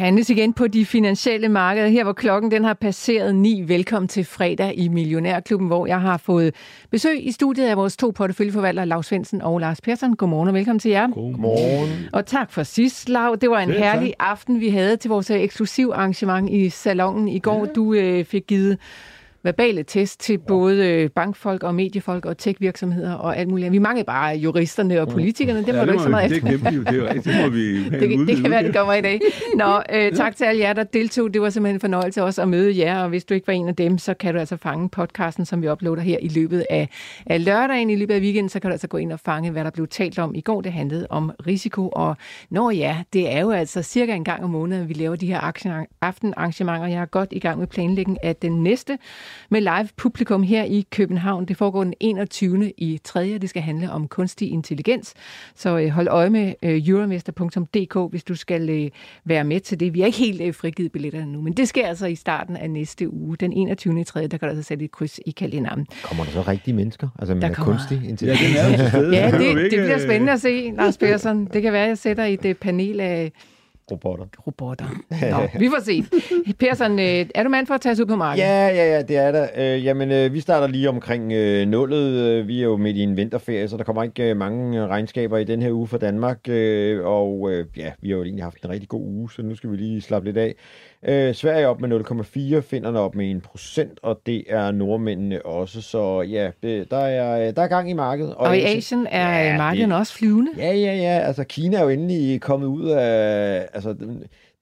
Handles igen på de finansielle markeder, her hvor klokken den har passeret 9. Velkommen til fredag i Millionærklubben, hvor jeg har fået besøg i studiet af vores to porteføljeforvaltere, Lars Svendsen og Lars Persson. Godmorgen og velkommen til jer. Godmorgen. Og tak for sidst, Lav. Det var en herlig aften, vi havde til vores eksklusiv arrangement i salongen i går. Ja. Du øh, fik givet verbale test til både øh, bankfolk og mediefolk og tech-virksomheder og alt muligt. Vi mangler bare juristerne og politikerne. Det må ja, du ikke så meget efter. Det, det, det, må vi det, det kan være, det kommer i dag. Nå, øh, tak til alle jer, der deltog. Det var simpelthen en fornøjelse også at møde jer, og hvis du ikke var en af dem, så kan du altså fange podcasten, som vi uploader her i løbet af, af lørdagen. I løbet af weekenden, så kan du altså gå ind og fange, hvad der blev talt om i går. Det handlede om risiko, og når ja, det er jo altså cirka en gang om måneden, vi laver de her aftenarrangementer. Jeg er godt i gang med planlægning af den næste, med live publikum her i København. Det foregår den 21. i 3. Det skal handle om kunstig intelligens. Så øh, hold øje med øh, euromester.dk, hvis du skal øh, være med til det. Vi har ikke helt frigivet billetterne nu, men det sker altså i starten af næste uge. Den 21. i 3. der kan du altså sætte et kryds i kalenderen. Kommer der så rigtige mennesker? Altså med kommer... kunstig intelligens? Ja, det er ja, det, det bliver spændende at se, Lars Persson. Det kan være, at jeg sætter et panel af Robotter. Robotter. Nå, vi får se. Persson, øh, er du mand for at tage sig ud på markedet? Ja, ja, ja, det er der. Øh, jamen, øh, vi starter lige omkring øh, nullet. Øh, vi er jo midt i en vinterferie, så der kommer ikke øh, mange regnskaber i den her uge for Danmark. Øh, og øh, ja, vi har jo egentlig haft en rigtig god uge, så nu skal vi lige slappe lidt af. Øh, Sverige op med 0,4, Finderne op med 1 procent, og det er nordmændene også. Så ja, det, der, er, der er gang i markedet. Og, og i Asien er ja, markedet det, også flyvende? Ja, ja, ja. Altså Kina er jo endelig kommet ud af... Altså,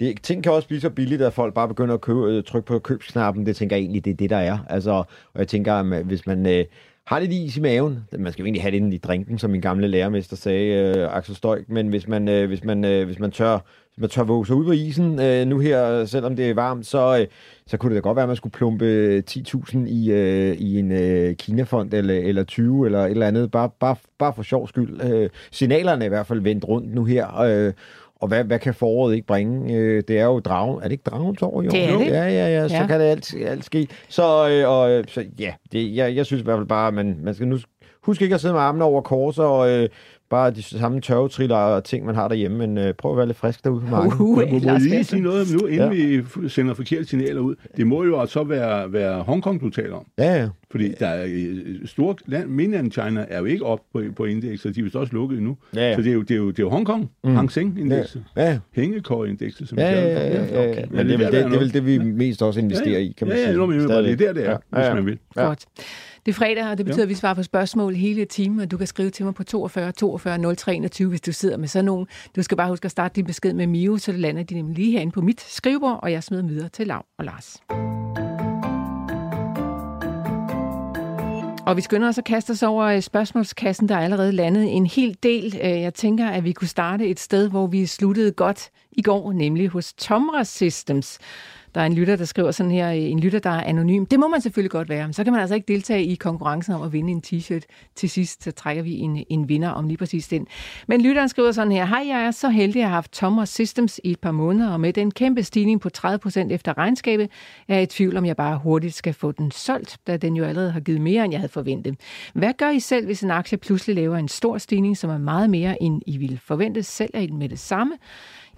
det, ting kan også blive så billigt, at folk bare begynder at købe, øh, trykke på købsknappen. Det tænker jeg egentlig, det er det, der er. Altså, og jeg tænker, at hvis man... Øh, har lidt is i maven. Man skal jo egentlig have det i drinken, som min gamle lærermester sagde, øh, Axel Støjk. Men hvis man, øh, hvis man, øh, hvis man tør man tør våge sig ud på isen øh, nu her, selvom det er varmt, så, øh, så kunne det da godt være, at man skulle plumpe 10.000 i, øh, i en øh, Kina-fond eller, eller 20 eller et eller andet, bare, bare, bare for sjov skyld. Øh, signalerne er i hvert fald vendt rundt nu her, øh, og hvad, hvad kan foråret ikke bringe? Øh, det er jo dragen. Er det ikke dragens år i år? Det er det. Ja, ja, ja. Så ja. kan det alt, alt ske. Så, øh, og, øh, så ja, det, jeg, jeg synes i hvert fald bare, at man, man skal nu husk ikke at sidde med armene over kors og øh, bare de samme tørvetriller og ting, man har derhjemme, men øh, prøv at være lidt frisk derude på markedet. Uh, uh, må, må lige sige noget nu, inden ja. vi sender forkerte signaler ud? Det må jo også være, være Hongkong, du taler om. Ja, ja. Fordi der er øh, store land, mainland China er jo ikke op på, på indekset, de er vist også lukket nu. Ja, ja. Så det er jo, det er jo, det er jo Hongkong, mm. Hang Seng-indekset. Ja. ja. Hængekår-indekset, som ja, ja, ja, ja, ja. Okay. Men det, det, det, det er vel det, vi mest også investerer ja, ja. i, kan man ja, sige. Ja, ja, det er der, det er, ja, ja, ja. hvis man vil. Ja. Godt. Det er fredag, og det betyder, ja. at vi svarer på spørgsmål hele timen, og du kan skrive til mig på 42 42 03 21, hvis du sidder med sådan nogen. Du skal bare huske at starte din besked med Mio, så det lander de nemlig lige herinde på mit skrivebord, og jeg smider videre til Lav og Lars. Og vi skynder os at kaste os over øh, spørgsmålskassen, der er allerede landet en hel del. Øh, jeg tænker, at vi kunne starte et sted, hvor vi sluttede godt i går, nemlig hos Tomras Systems. Der er en lytter, der skriver sådan her, øh, en lytter, der er anonym. Det må man selvfølgelig godt være, men så kan man altså ikke deltage i konkurrencen om at vinde en t-shirt. Til sidst så trækker vi en, en vinder om lige præcis den. Men lytteren skriver sådan her, hej, jeg er så heldig at have haft Thomas Systems i et par måneder, og med den kæmpe stigning på 30% efter regnskabet, er jeg i tvivl om, jeg bare hurtigt skal få den solgt, da den jo allerede har givet mere, end jeg havde forventet. Hvad gør I selv, hvis en aktie pludselig laver en stor stigning, som er meget mere, end I ville forvente? Sælger I den med det samme?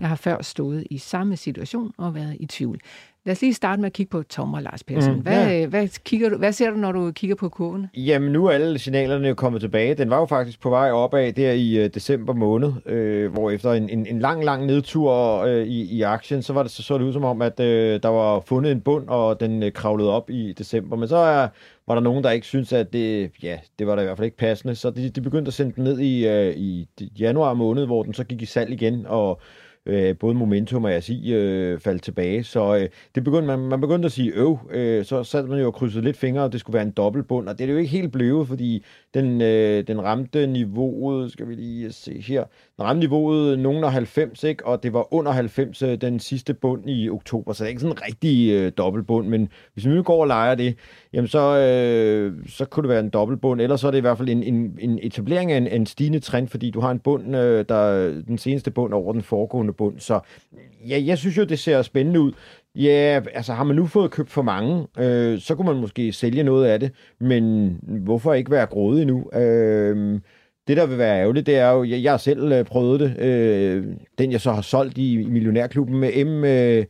Jeg har før stået i samme situation og været i tvivl. Lad os lige starte med at kigge på Tom og Lars Persson. Mm, hvad, ja. hvad, kigger du, hvad ser du, når du kigger på kurven? Jamen, nu er alle signalerne jo kommet tilbage. Den var jo faktisk på vej opad der i uh, december måned, øh, hvor efter en, en, en lang, lang nedtur øh, i, i aktien, så var det så, så det ud som om, at øh, der var fundet en bund, og den øh, kravlede op i december. Men så er, var der nogen, der ikke syntes, at det, ja, det var da i hvert fald ikke passende. Så de, de begyndte at sende den ned i, øh, i januar måned, hvor den så gik i salg igen, og øh, både momentum og ASI øh, faldt tilbage. Så øh, det begyndte, man, man begyndte at sige øv, øh, så satte man jo og krydsede lidt fingre, og det skulle være en dobbeltbund, og det er det jo ikke helt blevet, fordi den, øh, den ramte niveauet, skal vi lige se her, den ramte niveauet nogen af 90, ikke? og det var under 90 øh, den sidste bund i oktober, så det er ikke sådan en rigtig øh, dobbeltbund, men hvis vi nu går og leger det, jamen så, øh, så kunne det være en dobbeltbund, eller så er det i hvert fald en, en, en etablering af en, en stigende trend, fordi du har en bund, øh, der den seneste bund over den foregående bund, så ja, jeg synes jo, det ser spændende ud. Ja, altså har man nu fået købt for mange, øh, så kunne man måske sælge noget af det, men hvorfor ikke være grådig nu? Øh, det, der vil være ærgerligt, det er jo, jeg, jeg selv øh, prøvet det, øh, den jeg så har solgt i, i Millionærklubben med M... Øh,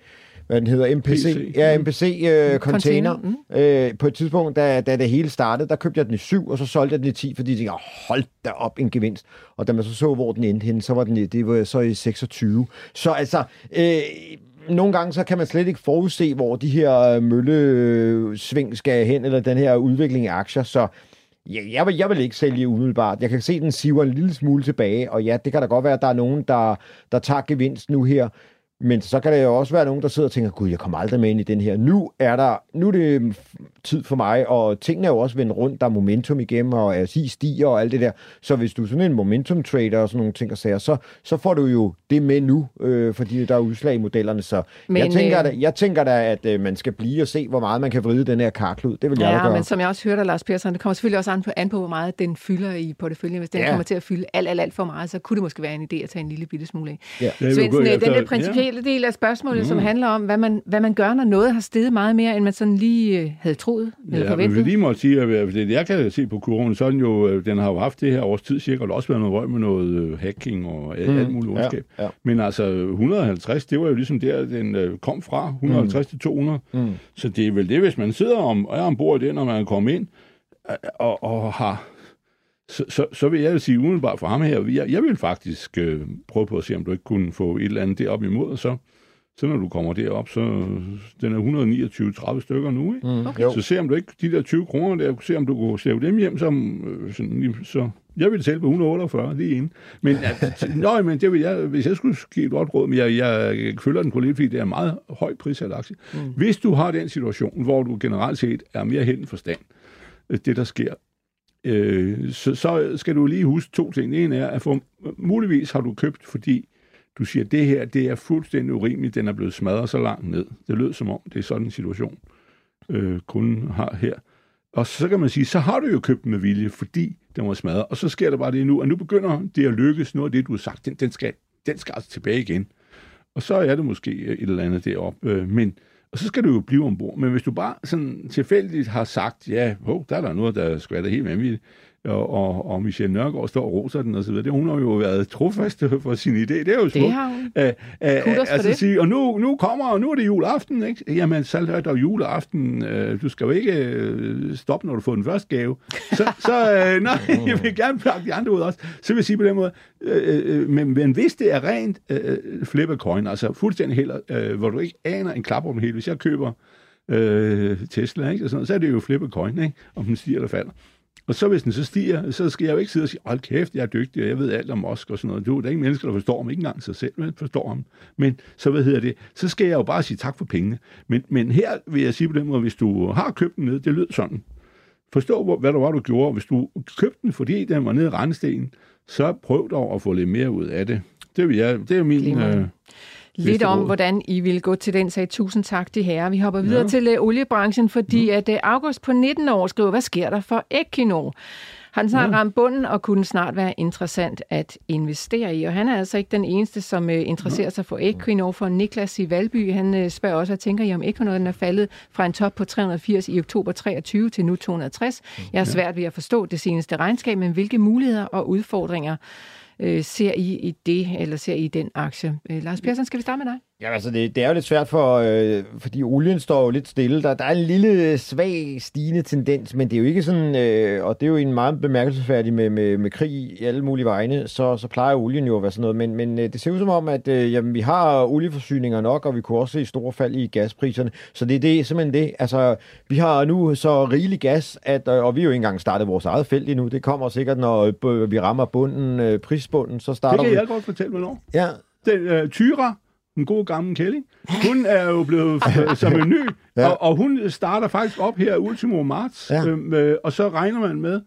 hvad den hedder, MPC, PC. ja, MPC øh, container. Mm. Øh, på et tidspunkt, da, da det hele startede, der købte jeg den i 7, og så solgte jeg den i 10, fordi jeg tænkte, hold da op en gevinst. Og da man så så, hvor den endte hen, så var den det var så i 26. Så altså, øh, nogle gange så kan man slet ikke forudse, hvor de her øh, møllesving skal hen, eller den her udvikling af aktier, så Ja, jeg, vil, jeg vil ikke sælge umiddelbart. Jeg kan se, at den siver en lille smule tilbage, og ja, det kan da godt være, at der er nogen, der, der tager gevinst nu her. Men så kan der jo også være nogen, der sidder og tænker, gud, jeg kommer aldrig med ind i den her. Nu er der, nu er det tid for mig, og tingene er jo også vendt rundt, der er momentum igennem, og RSI stiger og alt det der. Så hvis du er sådan en momentum trader og sådan nogle ting og sager, så, så får du jo det med nu, øh, fordi der er udslag i modellerne. Så men, jeg, tænker, øh, da, jeg tænker da, at øh, man skal blive og se, hvor meget man kan vride den her karklud. Det vil jeg ja, gøre. men som jeg også hørte af Lars Persson, det kommer selvfølgelig også an på, an på hvor meget den fylder i porteføljen. Hvis den ja. kommer til at fylde alt, alt, alt for meget, så kunne det måske være en idé at tage en lille bitte smule af. Ja. Svendsen, den der principielle ja. del af spørgsmålet, mm. som handler om, hvad man, hvad man gør, når noget har steget meget mere, end man sådan lige øh, havde troet eller ja. Men vi lige må sige, at det jeg kan se på kurven, så den jo, øh, den har jo haft det her års tid cirka, og der også været noget røg med noget øh, hacking og mm. alt muligt ondskab. Ja, ja. Men altså 150, det var jo ligesom der, den øh, kom fra, 150 mm. til 200. Mm. Så det er vel det, hvis man sidder om, er ombord i det, når man kommer ind, og, og har så, så, så vil jeg sige umiddelbart for ham her, jeg, jeg vil faktisk øh, prøve på at se, om du ikke kunne få et eller andet deroppe imod, og så så når du kommer derop, så den er 129-30 stykker nu, ikke? Mm. Okay. Så se om du ikke, de der 20 kroner der, se om du kunne slæve dem hjem, som, øh, sådan, så jeg vil sælge på 148 lige ind. Men, ja, nøj, men det vil jeg, hvis jeg skulle give et godt råd, men jeg, jeg, følger den på lidt, fordi det er en meget høj af aktie. Mm. Hvis du har den situation, hvor du generelt set er mere hen forstand, øh, det der sker, øh, så, så skal du lige huske to ting. En er, at for, muligvis har du købt, fordi du siger, det her, det er fuldstændig urimeligt, den er blevet smadret så langt ned. Det lød som om, det er sådan en situation, øh, kunden har her. Og så kan man sige, så har du jo købt den med vilje, fordi den var smadret. Og så sker der bare det nu, og nu begynder det at lykkes. Noget af det, du har sagt, den, den, skal, den skal altså tilbage igen. Og så er det måske et eller andet deroppe. Øh, men, og så skal du jo blive ombord. Men hvis du bare sådan tilfældigt har sagt, ja, hov, der er der noget, der skal være helt vanvittigt, og, og, og Michelle Nørgaard står og roser den og så videre. Det, hun har jo været trofast for sin idé. Det er jo smukt. Det har hun. Æ, æ, altså det. Sige, og nu, nu kommer, og nu er det juleaften, ikke? Jamen, så er der juleaften. Øh, du skal jo ikke øh, stoppe, når du får den første gave. Så, så øh, nej, jeg vil gerne pakke de andre ud også. Så vil jeg sige på den måde, øh, øh, men, men hvis det er rent øh, flip coin, altså fuldstændig heller, øh, hvor du ikke aner en klap om det hele. Hvis jeg køber øh, Tesla, ikke? Og sådan, så er det jo flip coin, ikke? om den stiger eller falder. Og så hvis den så stiger, så skal jeg jo ikke sidde og sige, hold kæft, jeg er dygtig, og jeg ved alt om Musk og sådan noget. Du, der er ikke mennesker, der forstår ham, ikke engang sig selv, men forstår ham. Men så, hvad hedder det, så skal jeg jo bare sige tak for pengene. Men, men her vil jeg sige på den måde, hvis du har købt den ned, det lyder sådan. Forstå, hvad det var, du gjorde. Hvis du købte den, fordi den var nede i randstenen, så prøv dog at få lidt mere ud af det. Det, vil jeg, det er min... Øh, lidt om, hvordan I vil gå til den sag. Tusind tak, de herrer. Vi hopper videre ja. til uh, oliebranchen, fordi ja. at uh, August på 19 år skriver, hvad sker der for Equinor? Han snart ja. ramt bunden og kunne snart være interessant at investere i. Og han er altså ikke den eneste, som uh, interesserer ja. sig for Equinor. For Niklas i Valby, han uh, spørger også, hvad tænker I om Equinor? Den er faldet fra en top på 380 i oktober 23 til nu 260. Jeg har svært ved at forstå det seneste regnskab, men hvilke muligheder og udfordringer øh, ser I i det, eller ser I i den aktie? Øh, Lars Persson, skal vi starte med dig? Ja, altså det, det er jo lidt svært, for, øh, fordi olien står jo lidt stille. Der, der er en lille svag stigende tendens, men det er jo ikke sådan, øh, og det er jo en meget bemærkelsesværdig med, med, med krig i alle mulige vegne, så, så plejer olien jo at være sådan noget. Men, men øh, det ser ud som om, at øh, jamen, vi har olieforsyninger nok, og vi kunne også se store fald i gaspriserne. Så det, det er simpelthen det. Altså, vi har nu så rigelig gas, at, øh, og vi har jo ikke engang startet vores eget felt endnu. Det kommer sikkert, når vi rammer bunden, øh, prisbunden, så starter vi... Det kan jeg godt fortælle, hvornår. Ja, Den, uh, Tyra, en god gammel kælling, hun er jo blevet som en ny, ja. og, og hun starter faktisk op her ultimo marts, ja. øhm, øh, og så regner man med,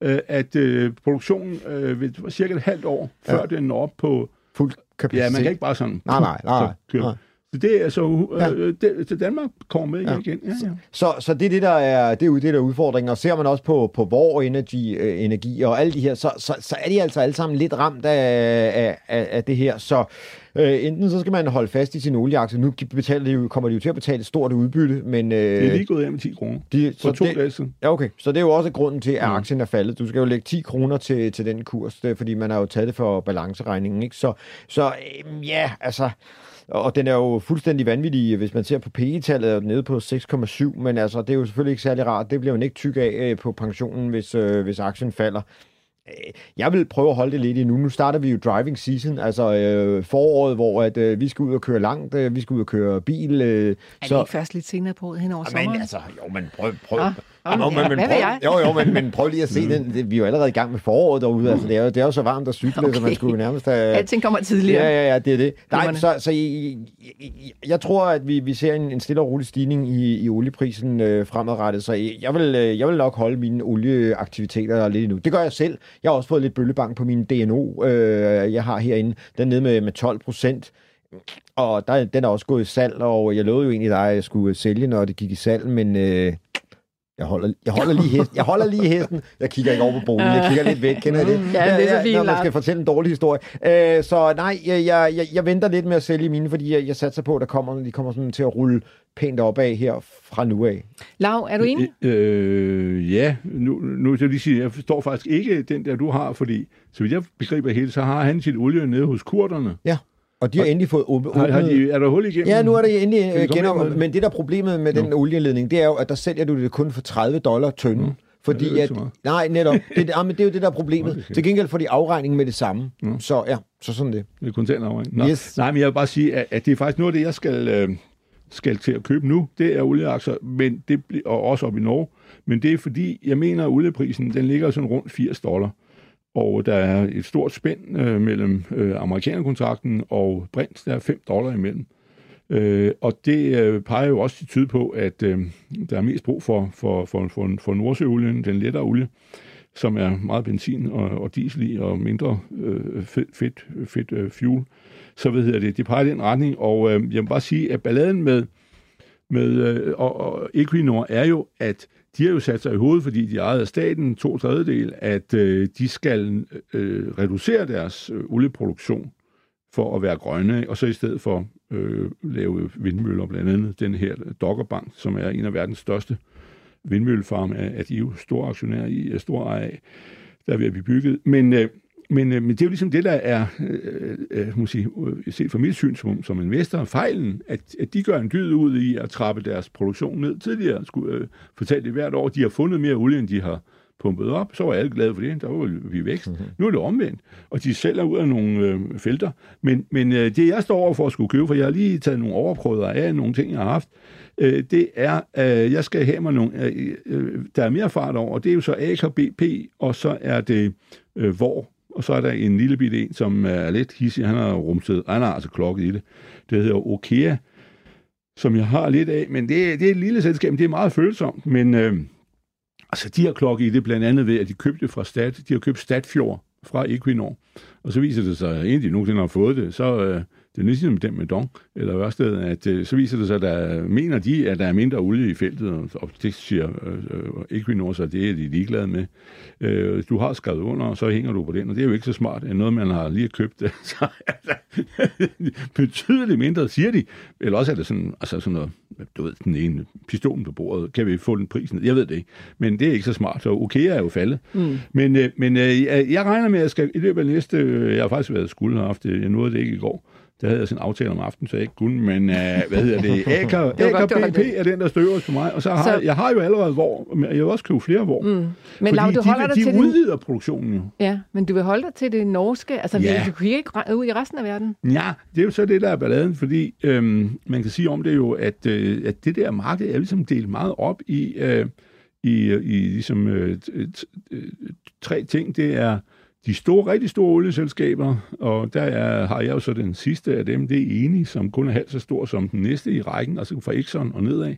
øh, at øh, produktionen øh, vil cirka et halvt år, før ja. den når op på... Fuld kapacitet. Ja, man kan ikke bare sådan... Nej, nej, nej. nej. nej. Så det er så, ja. øh, det, så Danmark kommer med ja. igen. Ja, ja. Så, så det er det, der er, det er, det, der er udfordringen. Og ser man også på, på vor energi, øh, energi og alle de her, så, så, så er de altså alle sammen lidt ramt af, af, af det her. Så øh, enten så skal man holde fast i sin olieaktie. Nu betaler de jo, kommer de jo til at betale et stort udbytte, men... Øh, det er lige gået af med 10 kroner de, for to det, dage siden. Ja, okay. Så det er jo også grunden til, at mm. aktien er faldet. Du skal jo lægge 10 kroner til, til den kurs, det, fordi man har jo taget det for balanceregningen. Ikke? Så, så øh, ja, altså... Og den er jo fuldstændig vanvittig, hvis man ser på PE-tallet, er nede på 6,7, men altså, det er jo selvfølgelig ikke særlig rart. Det bliver man ikke tyk af øh, på pensionen, hvis, øh, hvis aktien falder. Øh, jeg vil prøve at holde det lidt endnu. Nu starter vi jo driving season, altså øh, foråret, hvor at, øh, vi skal ud og køre langt, øh, vi skal ud og køre bil. Øh, er det så... ikke først lidt senere på hen over sommeren? Men altså, jo, men prøv, prøv, ah. Jamen, ja, men, men, prøv, jeg? Jo, jo, men, men prøv lige at se mm. den. Vi er jo allerede i gang med foråret derude. Altså, det, er jo, det er jo så varmt at cykle, okay. så man skulle nærmest have... Alting kommer tidligere. Ja, ja, ja, det er det. Nej, så, så jeg, jeg, jeg tror, at vi, vi ser en, en stille og rolig stigning i, i olieprisen øh, fremadrettet. Så jeg vil, øh, jeg vil nok holde mine olieaktiviteter lidt endnu. Det gør jeg selv. Jeg har også fået lidt bøllebank på min DNO, øh, jeg har herinde. Den er nede med, med 12 procent. Og der, den er også gået i salg, og jeg lovede jo egentlig dig, at jeg skulle sælge, når det gik i salg, men øh, jeg holder, jeg holder lige hesten. Jeg holder lige hesten. Jeg kigger ikke over på boligen. Jeg kigger lidt væk. Kender I det? Ja, det er så fint, Når man skal fortælle en dårlig historie. Øh, så nej, jeg, jeg, jeg, venter lidt med at sælge mine, fordi jeg, jeg satser på, at der kommer, de kommer sådan til at rulle pænt opad her fra nu af. Lav, er du enig? Øh, øh, ja, nu, nu vil jeg lige sige, jeg forstår faktisk ikke den der, du har, fordi så vidt jeg begriber helt, så har han sit olie nede hos kurderne. Ja. Og de har endelig fået åbnet... Har, har de, er der hul igennem? Ja, nu er det endelig de genåbnet. Men det der problemet med den olieledning, det er jo, at der sælger du det kun for 30 dollar tønden. Mm. Fordi ja, at, nej, netop. Det, ja, men det er jo det, der er problemet. Okay. Til gengæld får de afregning med det samme. Mm. Så ja, så sådan det. Det er kontantafregning. Yes. Nej, men jeg vil bare sige, at, at det er faktisk noget af det, jeg skal, øh, skal til at købe nu. Det er olieaktier, men det, og også op i Norge. Men det er fordi, jeg mener, at olieprisen den ligger sådan rundt 80 dollar og der er et stort spænd øh, mellem øh, amerikanerkontrakten og Brent, der er 5 dollar imellem. Øh, og det øh, peger jo også til tyde på, at øh, der er mest brug for, for, for, for, for Nordsøolien, den lettere olie, som er meget benzin og, og diesel i, og mindre øh, fedt, fedt, fedt øh, fuel. Så hvad hedder det, det peger i den retning, og øh, jeg må bare sige, at balladen med, med øh, og, og Equinor er jo, at de har jo sat sig i hovedet, fordi de ejede af staten to tredjedel, at øh, de skal øh, reducere deres øh, olieproduktion for at være grønne, og så i stedet for øh, lave vindmøller, blandt andet den her Doggerbank, som er en af verdens største vindmøllefarme, at de er jo store aktionærer i, store af, der er ved at blive bygget. Men øh, men, øh, men det er jo ligesom det, der er, øh, øh, må sige, øh, set fra mit synspunkt som investor, fejlen, at, at de gør en dyd ud i at trappe deres produktion ned. Tidligere skulle øh, fortælle det hvert år, de har fundet mere olie, end de har pumpet op, så var alle glade for det, der var vi vækst. Mm-hmm. Nu er det omvendt, og de sælger ud af nogle øh, felter. Men, men øh, det, jeg står over for at skulle købe, for jeg har lige taget nogle overprøver af nogle ting, jeg har haft, øh, det er, øh, jeg skal have mig nogle, øh, øh, der er mere fart over, og det er jo så AKBP, og så er det øh, hvor og så er der en lille bitte en, som er lidt hissig. Han har rumset, han har altså klokket i det. Det hedder Okea, som jeg har lidt af, men det, det er et lille selskab, det er meget følsomt, men øh, altså, de har klokket i det blandt andet ved, at de købte fra Stat, de har købt Statfjord fra Equinor, og så viser det sig, at inden de nogensinde har fået det, så, øh, det er ligesom dem med Dong, eller Ørsted, at øh, så viser det sig, at der mener de, at der er mindre olie i feltet, og det siger øh, Equinor, så det er de ligeglade med. Øh, du har skrevet under, og så hænger du på den, og det er jo ikke så smart, end noget, man har lige købt. så betydeligt mindre, siger de. Eller også er det sådan, altså sådan noget, du ved, den ene pistolen på bordet, kan vi få den prisen? Jeg ved det ikke. Men det er ikke så smart, så okay er jo faldet. Mm. Men, øh, men øh, jeg regner med, at jeg skal i løbet af næste, øh, jeg har faktisk været skuld og haft det, jeg nåede det ikke i går, der havde jeg sådan en aftale om aftenen, så jeg ikke kunne, men uh, hvad hedder det? AK, AKBP er den, der støver for mig, og så har så... jeg, jeg har jo allerede hvor, men jeg vil også købe flere hvor. Mm. Men fordi Lav, du holder de, dig de til udvider den... produktionen jo. Ja, men du vil holde dig til det norske, altså ja. du kan ikke ud i resten af verden. Ja, det er jo så det, der er balladen, fordi øhm, man kan sige om det jo, at, øh, at det der marked er ligesom delt meget op i, øh, i, i ligesom øh, tre ting. Det er de store, rigtig store olieselskaber, og der er, har jeg jo så den sidste af dem, det er enig, som kun er halvt så stor som den næste i rækken, altså fra Exxon og nedad.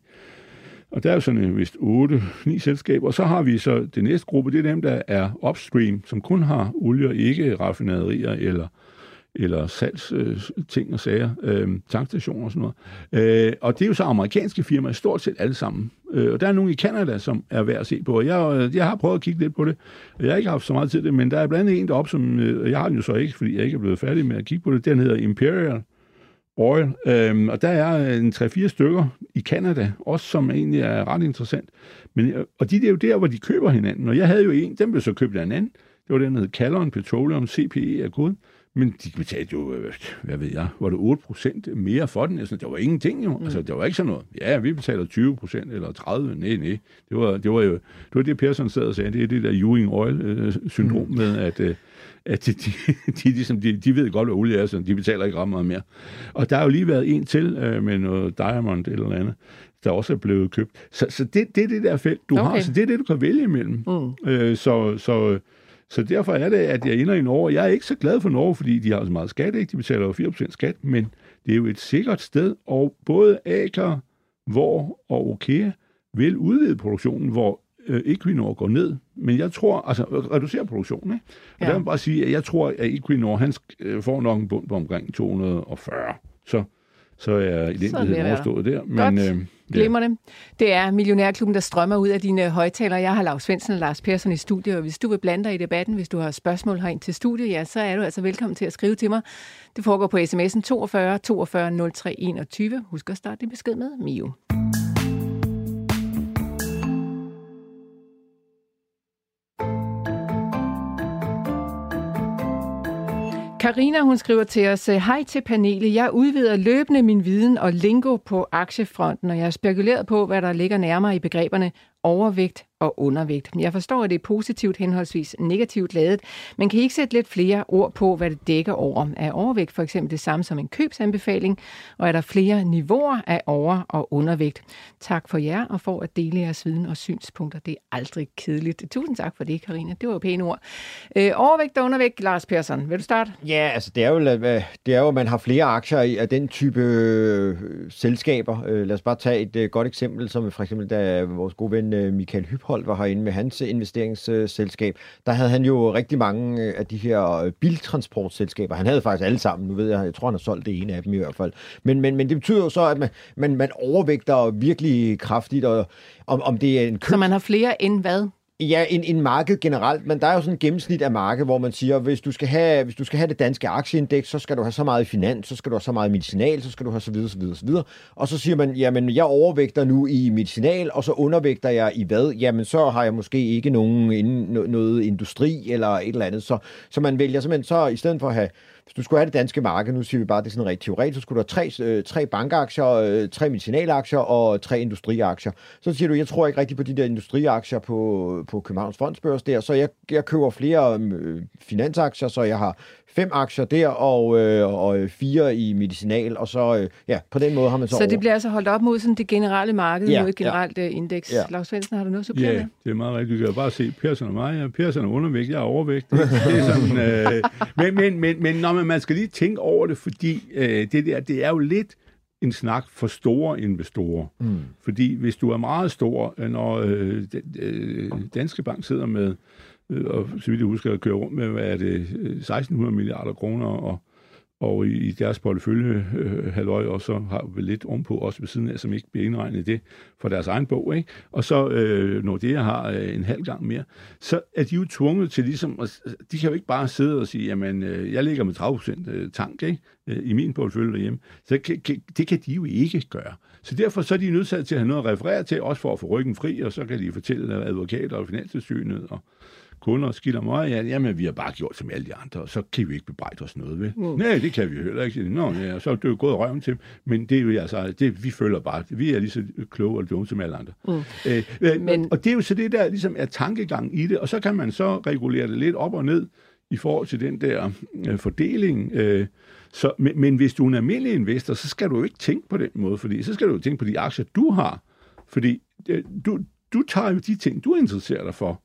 Og der er jo sådan en vist 8-9 selskaber, og så har vi så den næste gruppe, det er dem, der er upstream, som kun har olie og ikke raffinaderier eller eller salgsting øh, og sager, øh, tankstationer og sådan noget. Øh, og det er jo så amerikanske firmaer, stort set alle sammen. Øh, og der er nogle i Kanada, som er værd at se på. Jeg, øh, jeg har prøvet at kigge lidt på det. Jeg har ikke haft så meget tid det, men der er blandt andet en deroppe, som øh, jeg har den jo så ikke, fordi jeg ikke er blevet færdig med at kigge på det. Den hedder Imperial Oil. Øh, og der er øh, en 3-4 stykker i Kanada, også som egentlig er ret interessant. Men, øh, og de det er jo der, hvor de køber hinanden. Og jeg havde jo en, den blev så købt af en anden. Det var den, der hed Callon Petroleum, CPE er koden. Men de betalte jo, øh, hvad ved jeg, var det 8 procent mere for den? Altså, det var ingenting jo. Mm. Altså, det var ikke sådan noget. Ja, vi betaler 20 procent eller 30. Nej, nej. Det var, det var jo det, var det Persson sad og sagde. Det er det der Ewing Oil-syndrom mm. med, at, øh, at de, de, de, ligesom, de, de ved godt, hvad olie er, så de betaler ikke ret meget mere. Og der har jo lige været en til øh, med noget Diamond eller andet, der også er blevet købt. Så, så det, det er det der felt, du okay. har. Så det er det, du kan vælge imellem. Mm. Øh, så, så så derfor er det, at jeg ender i Norge. Jeg er ikke så glad for Norge, fordi de har så meget skat, ikke? De betaler jo 4% skat, men det er jo et sikkert sted, og både Aker, Vor og Okea vil udvide produktionen, hvor øh, Equinor går ned. Men jeg tror, altså reducere produktionen, ikke? Og ja. der vil bare sige, at jeg tror, at Equinor, han øh, får nok en bund på omkring 240. Så, så er elendigheden overstået der. Men, Godt. øh, glemmer det. Det er Millionærklubben, der strømmer ud af dine højtalere. Jeg har Lars Svendsen og Lars Persson i studiet, og hvis du vil blande dig i debatten, hvis du har spørgsmål herind til studiet, ja, så er du altså velkommen til at skrive til mig. Det foregår på sms'en 42 42 03 21. Husk at starte din besked med Mio. Karina hun skriver til os, øh, hej til panelet. Jeg udvider løbende min viden og lingo på aktiefronten, og jeg har spekuleret på, hvad der ligger nærmere i begreberne overvægt og undervægt. Jeg forstår, at det er positivt henholdsvis negativt lavet, men kan I ikke sætte lidt flere ord på, hvad det dækker over? Er overvægt for eksempel det samme som en købsanbefaling, og er der flere niveauer af over- og undervægt? Tak for jer og for at dele jeres viden og synspunkter. Det er aldrig kedeligt. Tusind tak for det, Karina. Det var jo pæne ord. Øh, overvægt og undervægt, Lars Persson. Vil du starte? Ja, altså det er jo, øh, det er jo at man har flere aktier i, af den type øh, selskaber. Øh, lad os bare tage et øh, godt eksempel, som for eksempel da vores gode ven øh, Michael Hyphold var herinde med hans investeringsselskab, der havde han jo rigtig mange øh, af de her øh, biltransportselskaber. Han havde faktisk alle sammen. Nu ved jeg, jeg tror, han har solgt det ene af dem i hvert fald. Men, men, men det betyder jo så, at man, man, man overvægter virkelig kraftigt, og om, om det er en køb... Så man har flere end hvad? Ja, en, en marked generelt, men der er jo sådan et gennemsnit af marked, hvor man siger, hvis du skal have, hvis du skal have det danske aktieindeks, så skal du have så meget i finans, så skal du have så meget i medicinal, så skal du have så videre, så videre, så videre. Og så siger man, jamen jeg overvægter nu i medicinal, og så undervægter jeg i hvad? Jamen så har jeg måske ikke nogen, noget industri eller et eller andet. Så, så man vælger simpelthen så, i stedet for at have hvis du skulle have det danske marked, nu siger vi bare, at det er sådan rigtig teoretisk, så skulle du have tre, øh, tre bankaktier, øh, tre medicinalaktier og tre industriaktier. Så siger du, jeg tror ikke rigtig på de der industriaktier på, på Københavns Fondsbørs der, så jeg, jeg køber flere øh, finansaktier, så jeg har fem aktier der og, øh, og fire i medicinal, og så øh, ja, på den måde har man så Så det bliver altså holdt op mod sådan det generelle marked, ja, mod et generelt ja. Øh, indeks. Ja. Lars Svendsen, har du noget supplerende? Ja, det er meget rigtigt. Du kan bare se Persson og mig. Ja, Persson er undervægt, jeg er overvægt. Det, det er sådan, øh, men, men, men, men når man, man skal lige tænke over det, fordi øh, det der, det er jo lidt en snak for store investorer. Mm. Fordi hvis du er meget stor, når øh, øh, Danske Bank sidder med Øh, Øh, og så vidt jeg husker, at køre rundt med, hvad er det, øh, 1600 milliarder kroner, og, og i, i deres portefølje øh, halvøj, og så har vi lidt ovenpå også ved siden af, som ikke bliver indregnet i det for deres egen bog, ikke? og så øh, når det har øh, en halv gang mere, så er de jo tvunget til ligesom, at, de kan jo ikke bare sidde og sige, jamen, øh, jeg ligger med 30% øh, tank ikke? Øh, i min portefølje derhjemme. Så kan, kan, det kan de jo ikke gøre. Så derfor så er de nødt til at have noget at referere til, også for at få ryggen fri, og så kan de fortælle advokater og finanstilsynet og kunder skiller mig, ja, jamen vi har bare gjort som alle de andre, og så kan vi ikke bebrejde os noget ved. Mm. Nej, det kan vi heller ikke. Nå, ja, så er det jo gået røven til men det er jo altså, det, vi føler bare, vi er lige så kloge og dumme som alle andre. Mm. Øh, øh, men... Og det er jo så det der ligesom er tankegang i det, og så kan man så regulere det lidt op og ned i forhold til den der øh, fordeling. Øh, så, men, men hvis du er en almindelig investor, så skal du jo ikke tænke på den måde, fordi så skal du jo tænke på de aktier, du har. Fordi øh, du, du tager jo de ting, du interesserer dig for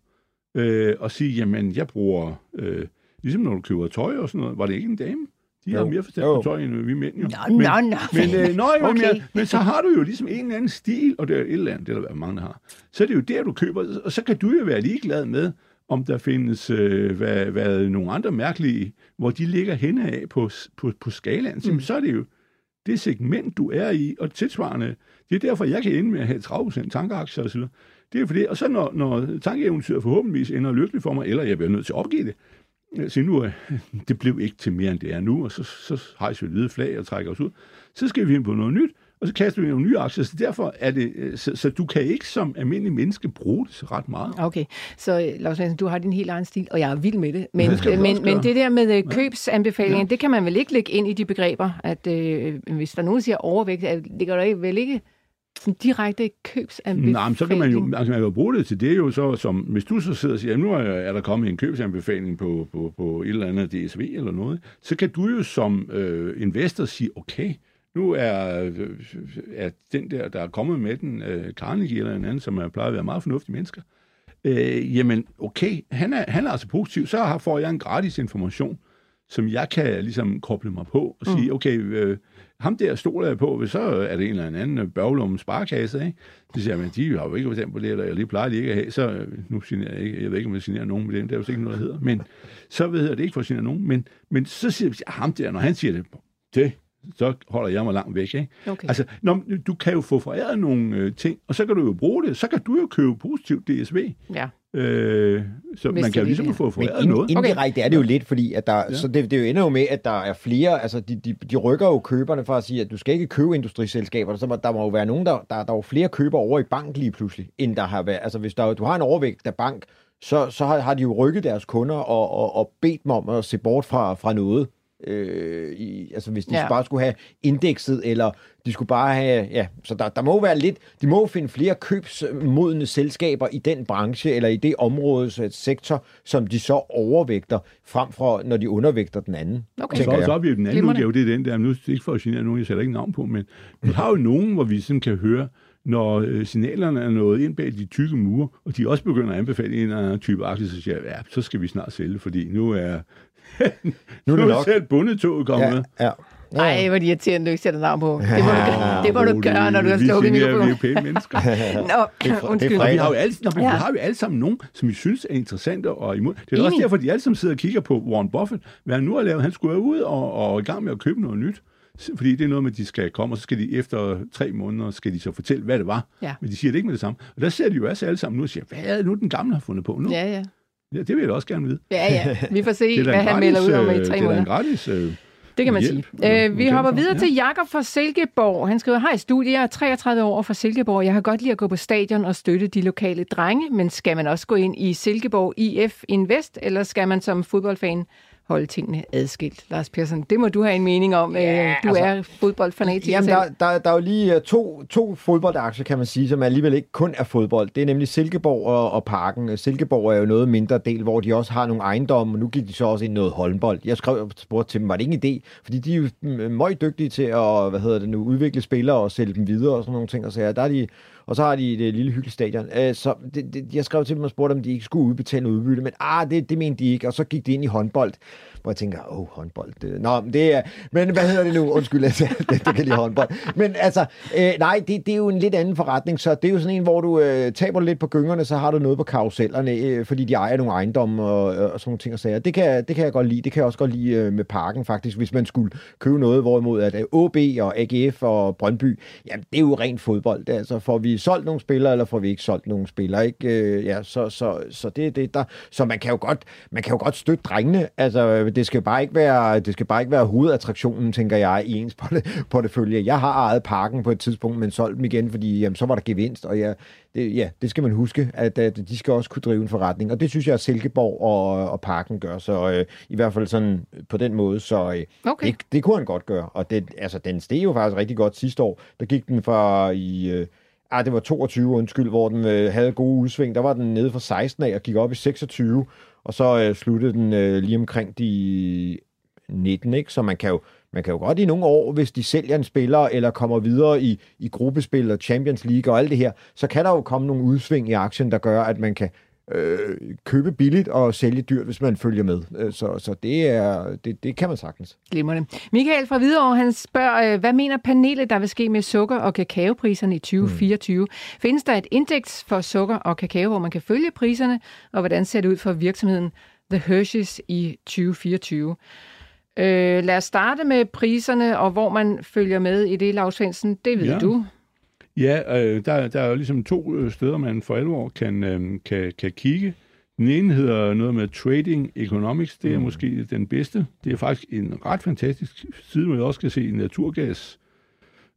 øh, og sige, jamen, jeg bruger, øh, Ligesom når du køber tøj og sådan noget. Var det ikke en dame? De har Jo. mere forstand på tøj, end vi mænd jo. Nå, men, nå, nå. Men, øh, nøj, okay. Men, men så har du jo ligesom en eller anden stil, og det er et eller andet, det er der mange, der har. Så er det jo der, du køber, og så kan du jo være ligeglad med, om der findes øh, hvad, hvad nogle andre mærkelige, hvor de ligger henne af på, på, på skalaen. Mm. Så er det jo det segment, du er i, og tilsvarende, det er derfor, jeg kan ende med at have 30% tankeaktier osv. Det er fordi, og så når, når tankeeventyret forhåbentligvis ender lykkeligt for mig, eller jeg bliver nødt til at opgive det, så nu, øh, det blev ikke til mere end det er nu, og så, så hejser vi hvide flag og trækker os ud. Så skal vi ind på noget nyt, og så kaster vi nogle nye aktier, så derfor er det, øh, så, så du kan ikke som almindelig menneske bruge det så ret meget. Okay, så øh, Lars Madsen, du har din helt egen stil, og jeg er vild med det. Men, Det men, men det der med øh, købsanbefalinger, ja. det kan man vel ikke lægge ind i de begreber, at øh, hvis der er nogen, siger overvægt, at ligger der ikke, vel ikke sådan direkte købsanbefaling? Nej, men så kan man jo, altså man kan jo bruge det til det jo så, som hvis du så sidder og siger, nu er, er der kommet en købsanbefaling på, på, på et eller andet DSV eller noget, så kan du jo som øh, investor sige, okay, nu er, øh, er den der, der er kommet med den, øh, Carnegie eller en anden, som er plejer at være meget fornuftige mennesker, øh, jamen okay, han er, han er altså positiv, så har- får jeg en gratis information, som jeg kan ligesom koble mig på og sige, okay, øh, ham der stoler jeg på, hvis så er det en eller anden børglum sparekasse, ikke? Så siger jeg, men de har jo ikke bestemt på det, eller det plejer de ikke at have, så øh, nu generer jeg ikke, jeg ved ikke, om jeg generer nogen med dem, det er jo ikke noget, der hedder, men så ved jeg det ikke for at genere nogen, men, men så siger jeg, ham der, når han siger det, det, så holder jeg mig langt væk, ikke? Okay. Altså, når, du kan jo få foræret nogle øh, ting, og så kan du jo bruge det, så kan du jo købe positivt DSV, Ja. Øh, så Hvis man kan jo ligesom få Men foræret ind, noget. indirekte er det jo lidt, fordi at der, ja. så det, det jo ender jo med, at der er flere, altså de, de, de rykker jo køberne fra at sige, at du skal ikke købe industriselskaber, så må, der må jo være nogen, der, der, der er jo flere køber over i bank lige pludselig, end der har været, altså hvis der, du har en overvægt af bank, så, så har, har de jo rykket deres kunder og, og, og bedt dem om at se bort fra, fra noget. Øh, i, altså hvis de Ja. bare skulle have indekset, eller de skulle bare have, ja, så der, der må jo være lidt, de må jo finde flere købsmodne selskaber i den branche, eller i det områdes øh, sektor, som de så overvægter, frem for når de undervægter den anden. Okay. Så tænker også jeg. op i den anden udgave, det er den der, nu er ikke for at genere nogen, jeg sætter ikke navn på, men vi har jo nogen, hvor vi sådan kan høre, når øh, signalerne er nået ind bag de tykke mure, og de også begynder at anbefale en eller anden type aktie, så siger jeg, ja, så skal vi snart sælge, fordi nu er, Nu er det nok. selv bundetoget kommet. Ja, ja. Ej, hvor det irriterende, du ikke sætter navn på. Det må du, gøre- det må du gøre, når du har slukket generer, Vi er mikrofonen. pæne mennesker. Nå, undskyld. Og vi har jo alle, når vi, Ja. har jo alle sammen nogen, som vi synes er interessante og imod. Det er også derfor, de alle sammen sidder og kigger på Warren Buffett. Hvad han nu har lavet, han skulle være ud og, og i gang med at købe noget nyt. Fordi det er noget med, at de skal komme, og så skal de efter tre måneder, skal de så fortælle, hvad det var. Ja. Men de siger det ikke med det samme. Og der ser de jo også alle sammen nu og siger, hvad er det nu, den gamle har fundet på nu? Ja, ja. Ja det vil jeg også gerne vide. Ja, ja. Vi får se, Det er hvad en han gratis, melder ud om øh, i det tre er da en måneder. gratis øh, Det kan man hjælp, sige. Øh, vi hopper videre få, til Jakob fra Silkeborg. Han skriver, hej studie, jeg er 33 år fra Silkeborg. Jeg har godt lide at gå på stadion og støtte de lokale drenge, men skal man også gå ind i Silkeborg IF Invest, eller skal man som fodboldfan holde tingene adskilt? Lars Persson, det må du have en mening om. Ja, Øh, du altså- er fodboldfanatiker Jamen, der, der, der er jo lige øh, to, to fodboldaktier, kan man sige, som alligevel ikke kun er fodbold. Det er nemlig Silkeborg og, og Parken. Silkeborg er jo noget mindre del, hvor de også har nogle ejendomme, og nu gik de så også ind noget håndbold. Jeg skrev og spurgte til dem, var det ikke en idé? Fordi de er jo mm, meget dygtige til at hvad hedder det nu, udvikle spillere og sælge dem videre og sådan nogle ting. Og, så, ja, der er de, og så har de et øh, lille hyggeligt stadion. Øh, så det, det, jeg skrev til dem og spurgte, om de ikke skulle udbetale noget udbytte, men ah, det, det mente de ikke, og så gik de ind i håndbold hvor jeg tænker, åh, oh, håndbold. Det, nå, men det er, men hvad hedder det nu? Undskyld, altså, det, det kan lige håndbold. Men altså, øh, nej, det, det er jo en lidt anden forretning, så det er jo sådan en, hvor du øh, taber lidt på gyngerne, så har du noget på karusellerne, øh, fordi de ejer nogle ejendomme og, øh, og sådan nogle ting og sager. Det kan, det kan jeg godt lide. Det kan jeg også godt lide øh, med parken, faktisk, hvis man skulle købe noget, hvorimod at øh, AB OB og AGF og Brøndby, jamen, det er jo rent fodbold. Det er, altså, får vi solgt nogle spillere, eller får vi ikke solgt nogle spillere, ikke? Øh, ja, så, så, så det er det, der... Så man kan jo godt, man kan jo godt støtte drengene. Altså, det skal bare ikke være, det skal bare ikke være hovedattraktionen, tænker jeg, i ens porte- portefølje. Jeg har ejet parken på et tidspunkt, men solgt dem igen, fordi jamen, så var der gevinst, og jeg, det, ja, det skal man huske, at, at de skal også kunne drive en forretning. Og det synes jeg, at Silkeborg og, og parken gør, så øh, i hvert fald sådan på den måde, så øh, Okay. det, det kunne han godt gøre. Og det, altså, den steg jo faktisk rigtig godt sidste år. Der gik den fra i... Øh, Ah, det var 22, undskyld, hvor den øh, havde gode udsving. Der var den nede fra 16 af og gik op i 26, og så øh, sluttede den øh, lige omkring de 19, ikke? Så man kan jo man kan jo godt i nogle år, hvis de sælger en spiller, eller kommer videre i, i gruppespil og Champions League og alt det her, så kan der jo komme nogle udsving i aktien, der gør, at man kan øh, købe billigt og sælge dyrt, hvis man følger med. Øh, så, så det, er, det, det kan man sagtens. Glimrende. Michael fra Hvidovre, han spørger, øh, hvad mener panelet, der vil ske med sukker- og kakaopriserne i 2024? Mm. Findes der et indeks for sukker og kakao, hvor man kan følge priserne, og hvordan ser det ud for virksomheden The Hershey's i 2024? Øh, lad os starte med priserne, og hvor man følger med i det, Lars Svendsen. Det ved ja. du. Ja, øh, der, der er jo ligesom to øh, steder, man for alvor kan, øh, kan, kan kigge. Den ene hedder noget med Trading Economics. Det er mm. måske den bedste. Det er faktisk en ret fantastisk side, hvor jeg også kan se naturgas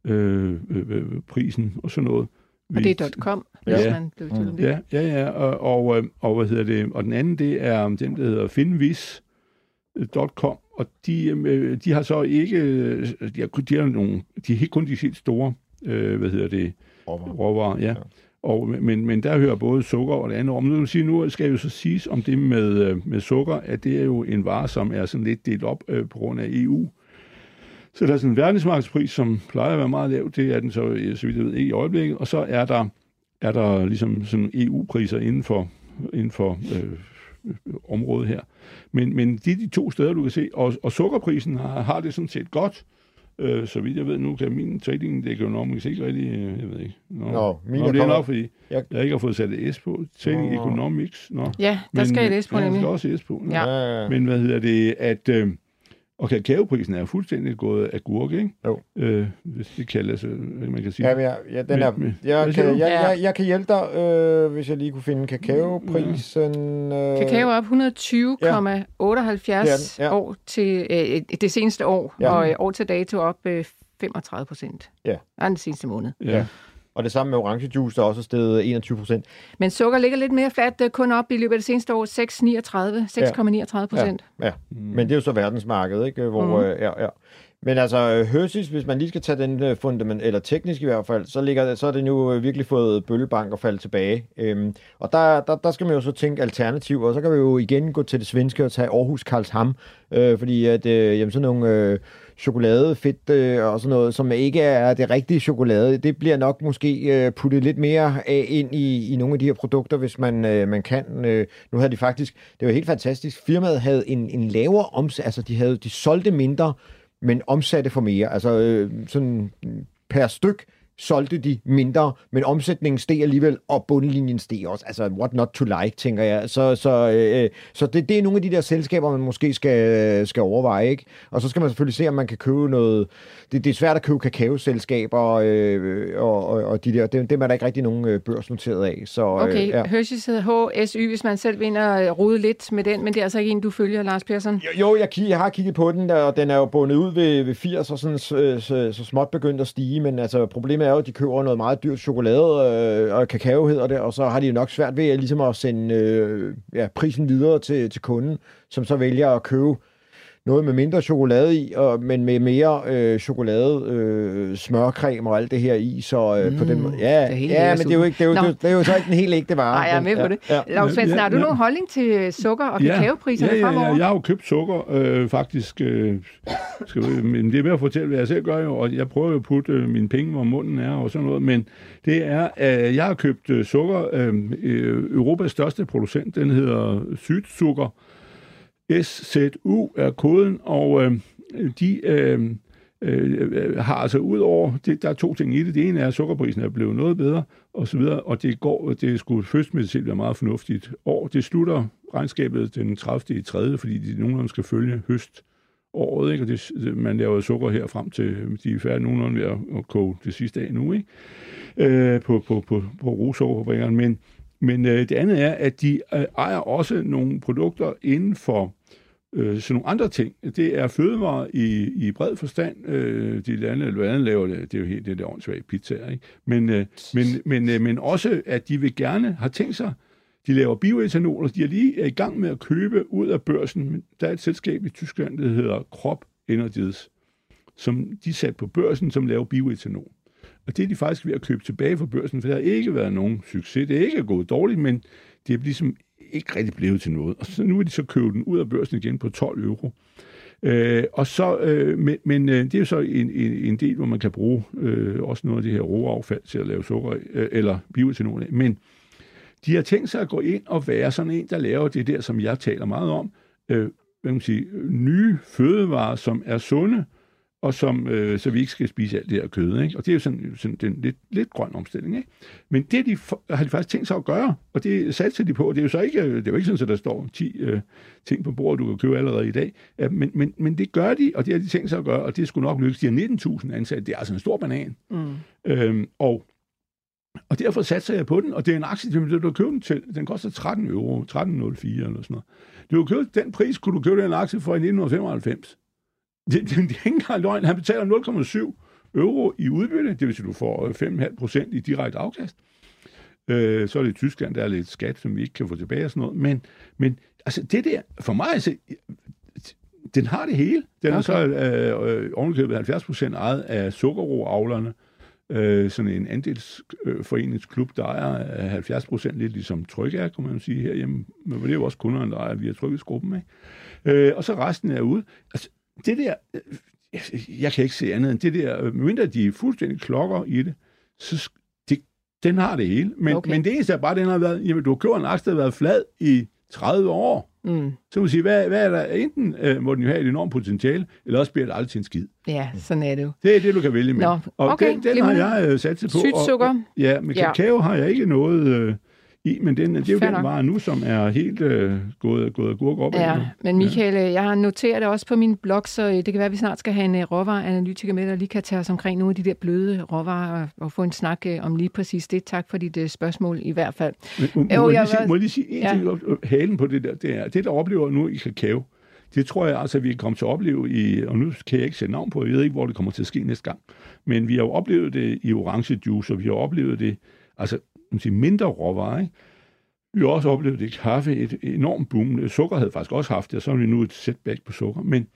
øh, øh, øh, prisen og sådan noget. Og det er .com, hvis ja. man blev mm. det. Ja, ja, ja. Og, og, øh, og, hvad hedder det? Og den anden, det er den, der hedder finvis.com, og de, de har så ikke, de har, de har, nogle, de er ikke kun de helt store øh, hvad hedder det? Råvarer. Råvarer, ja. ja. Og, men, men der hører både sukker og det andet om. Nu, sige, nu skal jeg jo så sige om det med, øh, med sukker, at det er jo en vare, som er sådan lidt delt op øh, på grund af EU. Så der er sådan en verdensmarkedspris, som plejer at være meget lav. Det er den så, øh, så vidt jeg ved, ikke i øjeblikket. Og så er der, er der ligesom sådan EU-priser inden for, inden for øh, området her. Men, men de er de to steder, du kan se. Og, og sukkerprisen har, har det sådan set godt. Øh, så vidt jeg ved nu, kan min trading economics ikke rigtig, øh, jeg ved ikke. Nå, Nå, min Nå det er nok, fordi jeg... jeg ikke har fået sat et S på. Trading Nå. economics. Nå. Ja, der men, skal et S på ja, nemlig. der skal også S på. Ja. Men hvad hedder det, at... Øh, og kakaoprisen er fuldstændig gået af gurke, ikke? Jo. Øh, hvis det kan lade sig, man kan sige. Ja, ja, ja den er, med, jeg, kan, jeg, jeg, jeg kan hjælpe dig, øh, hvis jeg lige kunne finde kakaoprisen. Øh, Kakao op 120,78 ja. ja. år til øh, det seneste år, ja. og øh, år til dato op øh, 35 procent. Ja. Ja, den seneste måned. Ja. Og det samme med orange juice, der også er steget 21 procent. Men sukker ligger lidt mere fladt, øh, kun op i løbet af det seneste år, 6,39 procent. Ja. ja, mm. men det er jo så verdensmarkedet, ikke? Hvor, mm. øh, ja, ja. Men altså, Hershey's, hvis man lige skal tage den øh, fundament, eller teknisk i hvert fald, så, ligger, så er det nu øh, virkelig fået bøllebank og falde tilbage. Øhm, og der, der, der skal man jo så tænke alternativ, og så kan vi jo igen gå til det svenske og tage Aarhus Karlsham, øh, fordi at, øh, jamen, sådan nogle... Øh, chokolade, fedt øh, og sådan noget, som ikke er det rigtige chokolade. Det bliver nok måske øh, puttet lidt mere af ind i, i nogle af de her produkter, hvis man, øh, man kan. Øh, nu havde de faktisk, det var helt fantastisk, firmaet havde en, en lavere omsætning, altså de, havde, de solgte mindre, men omsatte for mere. Altså øh, sådan per styk solgte de mindre, men omsætningen steg alligevel, og bundlinjen steg også. Altså, what not to like, tænker jeg. Så, så, øh, så det, det er nogle af de der selskaber, man måske skal, skal overveje, ikke? Og så skal man selvfølgelig se, om man kan købe noget... Det, det er svært at købe kakaoselskaber, øh, og, og, og de der, dem, dem er der ikke rigtig nogen øh, børsnoteret af. Så, øh, okay, ja. Hershey's hedder HSY, hvis man selv vinder rode lidt med den, men det er altså ikke en, du følger, Lars Persson? Jo, jo jeg, jeg har kigget på den, og den er jo bundet ud ved, ved 80, og sådan, så, så, så småt begyndt at stige, men altså problemet er jo, at de køber noget meget dyrt chokolade øh, og kakao hedder det, og så har de jo nok svært ved at, ligesom at sende øh, ja, prisen videre til, til kunden, som så vælger at købe noget med mindre chokolade i, og, men med mere øh, chokolade, øh, smørcreme og alt det her i, så øh, mm, på den mm. måde. Ja, det ja men det er, jo ikke, det, er jo, det, det er jo så ikke den helt ægte vare. Nej, jeg er med på det. Ja. Lars Svendsen, ja, har du ja. nogen holdning til sukker- og kakaopriserne ja, ja, ja, ja, jeg har jo købt sukker, øh, faktisk. Øh, skal, men det er med at fortælle, hvad jeg selv gør jo, og jeg prøver jo at putte øh, mine penge, hvor munden er og sådan noget, men det er, at øh, jeg har købt øh, sukker, øh, Europas største producent, den hedder Sydsukker, SZU er koden, og øh, de øh, øh, har altså ud over, det, der er to ting i det. Det ene er, at sukkerprisen er blevet noget bedre, og så videre, og det går, det skulle fødselsmæssigt være meget fornuftigt år. Det slutter regnskabet den 30. i 3., fordi de nogenlunde skal følge høst året, ikke? og det, man laver sukker her frem til, de er færdige nogenlunde ved at, at koge det sidste af nu, ikke? Øh, på, på, på, på rosukkerfabrikkerne. Men, men øh, det andet er, at de øh, ejer også nogle produkter inden for øh, sådan nogle andre ting. Det er fødevarer i, i bred forstand. Øh, de lande, eller andet laver det, det er jo helt det der åndssvage pizzaer, ikke? Men, øh, men, men, øh, men også, at de vil gerne have tænkt sig, de laver bioetanol, og de er lige i gang med at købe ud af børsen. Der er et selskab i Tyskland, der hedder Krop Energies, som de satte på børsen, som laver bioetanol. Og det er de faktisk ved at købe tilbage fra børsen, for der har ikke været nogen succes. Det er ikke gået dårligt, men det er ligesom ikke rigtig blevet til noget. Og så nu vil de så købe den ud af børsen igen på 12 euro. Øh, og så, øh, men, men øh, det er jo så en, en, en del, hvor man kan bruge øh, også noget af det her råaffald til at lave sukker øh, eller bioetanol af. Men De har tænkt sig at gå ind og være sådan en, der laver det der, som jeg taler meget om, øh, hvad kan man sige, nye fødevarer, som er sunde, og som, øh, så vi ikke skal spise alt det her kød. Ikke? Og det er jo sådan, sådan den lidt, lidt grøn omstilling. Ikke? Men det de for, har de faktisk tænkt sig at gøre, og det satser de på. Det er jo så ikke, det er jo ikke sådan, at der står 10 øh, ting på bordet, du kan købe allerede i dag. Ja, men, men, men det gør de, og det har de tænkt sig at gøre, og det skulle nok lykkes. De har 19.000 ansatte. Det er altså en stor banan. Mm. Øhm, og og derfor satser jeg på den, og det er en aktie, du kan købe den til. Den koster 13 euro, 13,04 eller sådan noget. Du kan købe den pris, kunne du købe den aktie for i 1995. Det, det, det er ikke engang løgn. Han betaler 0,7 euro i udbytte, det vil sige, du får 5,5 procent i direkte afkast. Øh, så er det i Tyskland, der er lidt skat, som vi ikke kan få tilbage og sådan noget. Men, men altså, det der, for mig, altså, den har det hele. Den okay. er så øh, øh, ovenikøbet 70 procent ejet af sukkerroavlerne, øh, sådan en andelsforeningsklub, der ejer 70 procent, lidt ligesom Tryk er, kan man sige herhjemme. Men det er jo også kunderne, der ejer via Trykkesgruppen. Ikke? Øh, og så resten er ude. Altså, det der, øh, jeg kan ikke se andet end det der, øh, mindre de er fuldstændig klokker i det, så det, den har det hele. Men, okay. men det eneste er bare, den har været, jamen du har købt en aktie, der har været flad i 30 år. Mm. Så må man sige, hvad, hvad er der? Enten øh, må den jo have et enormt potentiale, eller også bliver det aldrig til en skid. Ja, sådan er det jo. Det er det, du kan vælge med. Nå, og okay, den, den har jeg øh, sat på. Sygt sukker. Og, ja, kakao ja. har jeg ikke noget... Øh, i, men den, det er jo Fair den vare nu, som er helt øh, gået, gået gurk op. Ja, men Michael, ja. jeg har noteret det også på min blog, så øh, det kan være, at vi snart skal have en uh, råvareanalytiker med, der lige kan tage os omkring nogle af de der bløde råvarer og, få en snak uh, om lige præcis det. Tak for dit uh, spørgsmål i hvert fald. Men, må, jo, må, jeg, lige sige, må jeg lige sige en ja. ting? Halen på det der, det er, det der oplever nu i kakao, det tror jeg altså, vi kommer til at opleve i, og nu kan jeg ikke sætte navn på, jeg ved ikke, hvor det kommer til at ske næste gang, men vi har jo oplevet det i orange juice, og vi har oplevet det, altså sige, mindre råvarer, ikke? Vi har også oplevet det kaffe, et enormt boom. Sukker havde faktisk også haft det, og så er vi nu et setback på sukker. Men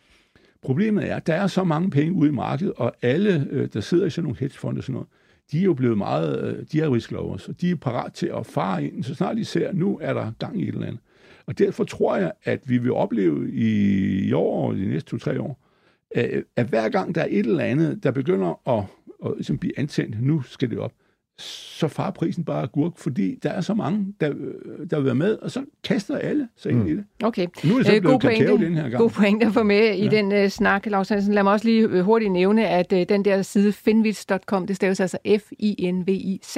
problemet er, at der er så mange penge ude i markedet, og alle, øh, der sidder i sådan nogle hedgefonde og sådan noget, de er jo blevet meget, øh, de er risklovers, og de er parat til at fare ind, så snart de ser, at nu er der gang i et eller andet. Og derfor tror jeg, at vi vil opleve i, i år og de næste to-tre år, at, hver gang der er et eller andet, der begynder at, at, at blive antændt, nu skal det op, så far prisen bare gurk, fordi der er så mange, der, der vil være med, og så kaster alle sig ind mm. i det. Okay. Nu er det så øh, blevet kakao den her gang. God point at få med ja. i den uh, snak, Lars Hansen. Lad mig også lige uh, hurtigt nævne, at uh, den der side finvits.com, det staves altså F-I-N-V-I-Z,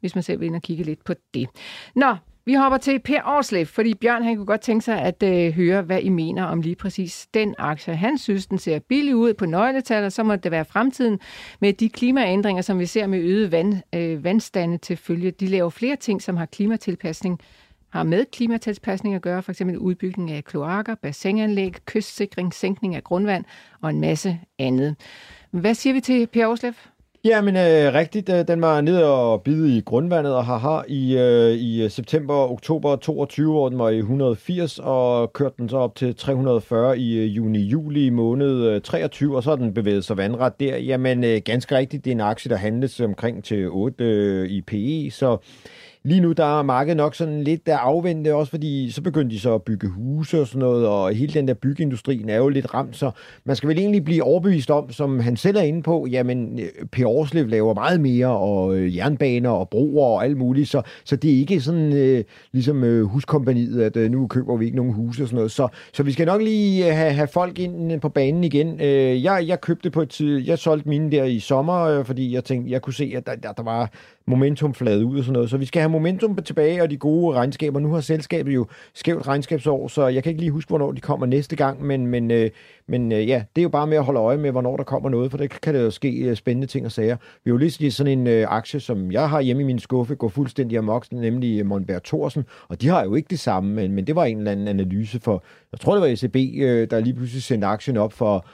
hvis man selv vil ind og kigge lidt på det. Nå, vi hopper til Per Årslev, fordi Bjørn han kunne godt tænke sig at øh, høre, hvad I mener om lige præcis den aktie. Han synes, den ser billig ud på nøgletal, og så må det være fremtiden med de klimaændringer, som vi ser med øget vand, øh, vandstande til følge. De laver flere ting, som har klimatilpasning har med klimatilpasning at gøre, f.eks. udbygning af kloakker, bassinanlæg, kystsikring, sænkning af grundvand og en masse andet. Hvad siger vi til Per Årslev? Ja, men øh, rigtigt. Øh, den var nede og bide i grundvandet og har har i, øh, i øh, september og oktober 22, hvor den var i 180, og kørte den så op til 340 i øh, juni-juli måned øh, 23, og så har den bevæget sig vandret der. Jamen, øh, ganske rigtigt, det er en aktie, der handles omkring til 8 øh, i PE, så Lige nu der er markedet nok sådan lidt der afvendte, også fordi så begyndte de så at bygge huse og sådan noget, og hele den der byggeindustrien er jo lidt ramt, så man skal vel egentlig blive overbevist om, som han selv er inde på, jamen øh, P. Årslev laver meget mere, og øh, jernbaner og broer og alt muligt, så, så det er ikke sådan øh, ligesom øh, huskompaniet, at øh, nu køber vi ikke nogen huse og sådan noget, så, så vi skal nok lige øh, have, have folk ind øh, på banen igen. Øh, jeg, jeg købte på et tid, jeg solgte mine der i sommer, øh, fordi jeg tænkte, jeg kunne se, at der, der, der var momentum flade ud og sådan noget. Så vi skal have momentum tilbage og de gode regnskaber. Nu har selskabet jo skævt regnskabsår, så jeg kan ikke lige huske, hvornår de kommer næste gang, men, men, øh, men øh, ja, det er jo bare med at holde øje med, hvornår der kommer noget, for det kan det jo ske øh, spændende ting og sager. Vi har jo lige sådan en øh, aktie, som jeg har hjemme i min skuffe, går fuldstændig amok, nemlig øh, Monberg Thorsen, og de har jo ikke det samme, men, men det var en eller anden analyse for, jeg tror det var ECB, øh, der lige pludselig sendte aktien op for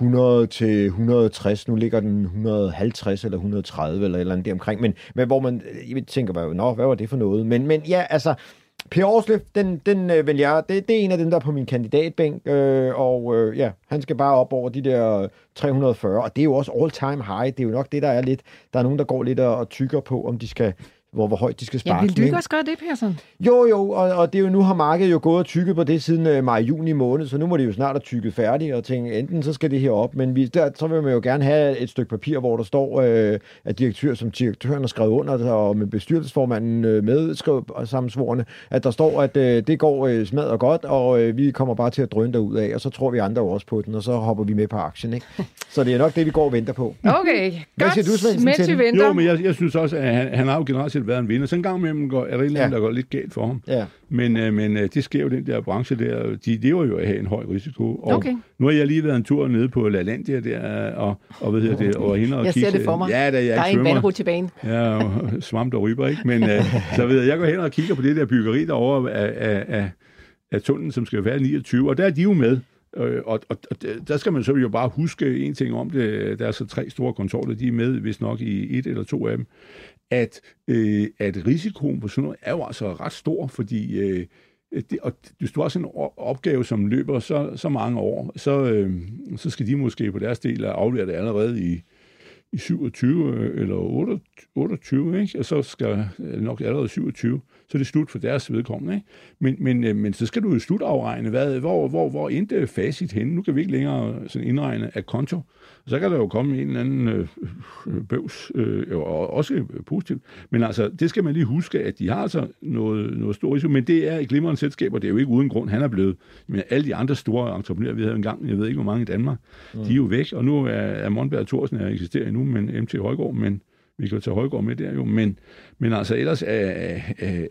100 til 160, nu ligger den 150 eller 130 eller et eller andet deromkring, men, men hvor man øh, jeg tænker bare, nå, hvad var det for noget? Men, men ja, altså, Per Årslev, den, den øh, vil jeg, det, det er en af dem, der er på min kandidatbænk, øh, og øh, ja, han skal bare op over de der 340, og det er jo også all-time high, det er jo nok det, der er lidt, der er nogen, der går lidt og, og tykker på, om de skal hvor, hvor højt de skal sparke. Ja, vil du også gøre det, Persson? Jo, jo, og, og det er jo, nu har markedet jo gået og tykket på det siden uh, maj-juni måned, så nu må det jo snart have tykket færdigt, og tænke, enten så skal det her op, men vi, der, så vil man jo gerne have et stykke papir, hvor der står, uh, at direktør, som direktøren har skrevet under, og med bestyrelsesformanden uh, med skrevet sammensvorene, at der står, at uh, det går uh, smadret godt, og uh, vi kommer bare til at drøne ud af, og så tror vi andre også på den, og så hopper vi med på aktien, ikke? Så det er nok det, vi går og venter på. Okay, Hvad godt. Siger du, Mens vi venter. Jo, men jeg, jeg synes også, at han, han har jo generelt set været en vinder. Så en gang imellem går, er der en ja. der går lidt galt for ham. Ja. Men, øh, men øh, det sker jo den der branche der. De lever jo at have en høj risiko. Og okay. nu har jeg lige været en tur nede på La Landia der, og, og hvad hedder det, og hende og Jeg ser det for mig. Ja, da, jeg der er en vandrut til banen. Ja, svamp og ryber, ikke? Men øh, så ved jeg, jeg går hen og kigger på det der byggeri derovre af, af, af, af tunnelen, som skal være 29, og der er de jo med. Øh, og, og, og der skal man så jo bare huske en ting om det. Der er så tre store kontorer, de er med, hvis nok i et eller to af dem, at, øh, at risikoen på sådan noget er jo altså ret stor, fordi øh, det, og hvis du har sådan en opgave, som løber så, så mange år, så, øh, så skal de måske på deres del aflevere det allerede i, i 27 øh, eller 28, 28 ikke? og så skal nok allerede 27 så er det slut for deres vedkommende. Ikke? Men, men, øh, men så skal du jo slutafregne, hvad, hvor, hvor, hvor endte facit henne. Nu kan vi ikke længere sådan indregne af konto. Og så kan der jo komme en eller anden øh, bøvs, øh, og også positivt. Men altså, det skal man lige huske, at de har altså noget, noget stort risiko, men det er i glimrende selskaber, det er jo ikke uden grund, han er blevet. Men alle de andre store entreprenører, vi havde engang, jeg ved ikke, hvor mange i Danmark, mm. de er jo væk, og nu er, er Monberg Thorsen er eksisterer endnu, men MT Højgaard, men vi kan tage Højgaard med der jo, men, men altså ellers er,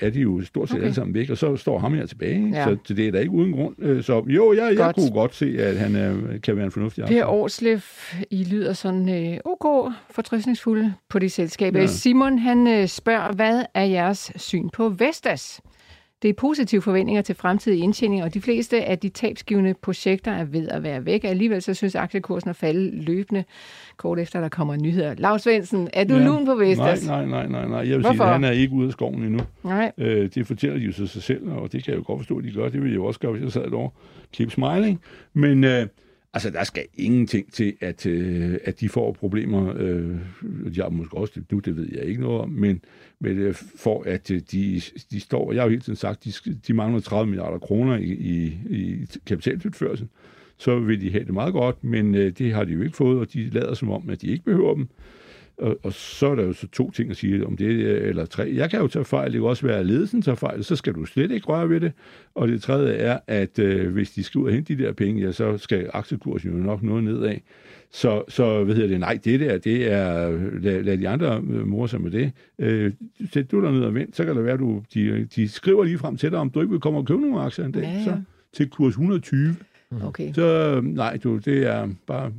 er de jo stort set okay. alle sammen væk, og så står ham her tilbage, ja. så det er da ikke uden grund. Øh, så jo, jeg, jeg kunne godt se, at han er, kan være en fornuftig Per Årslev, I lyder sådan øh, ok fortrystningsfulde på det selskab. Ja. Simon, han øh, spørger, hvad er jeres syn på Vestas? Det er positive forventninger til fremtidig indtjening, og de fleste af de tabsgivende projekter er ved at være væk. Alligevel så synes aktiekursen at falde løbende kort efter, der kommer nyheder. Lars Svendsen, er du ja. lun på Vestas? Nej, nej, nej, nej, nej. Jeg vil Hvorfor? sige, at han er ikke ude af skoven endnu. Nej. Øh, det fortæller de jo sig selv, og det kan jeg jo godt forstå, at de gør. Det ville jeg jo også gøre, hvis jeg sad derovre. Keep smiling. Men øh, Altså, der skal ingenting til, at, øh, at de får problemer. Øh, de har måske også det nu, det ved jeg ikke noget om, men, men øh, for at øh, de, de står, jeg har jo hele tiden sagt, de, de mangler 30 milliarder kroner i, i, i kapitaltilførsel, så vil de have det meget godt, men øh, det har de jo ikke fået, og de lader som om, at de ikke behøver dem. Og, og så er der jo så to ting at sige om det, eller tre. Jeg kan jo tage fejl, det kan også være, at ledelsen tager fejl, så skal du slet ikke røre ved det. Og det tredje er, at øh, hvis de skal ud og hente de der penge, ja, så skal aktiekursen jo nok noget nedad. Så, så hvad hedder det, nej, det der, det er, lad, lad de andre øh, mor sig med det. Øh, sæt du der ned og vent, så kan det være, du, de, de skriver lige frem til dig, om du ikke vil komme og købe nogle aktier en dag, ja, ja. så til kurs 120. Okay. Så nej, du, det er bare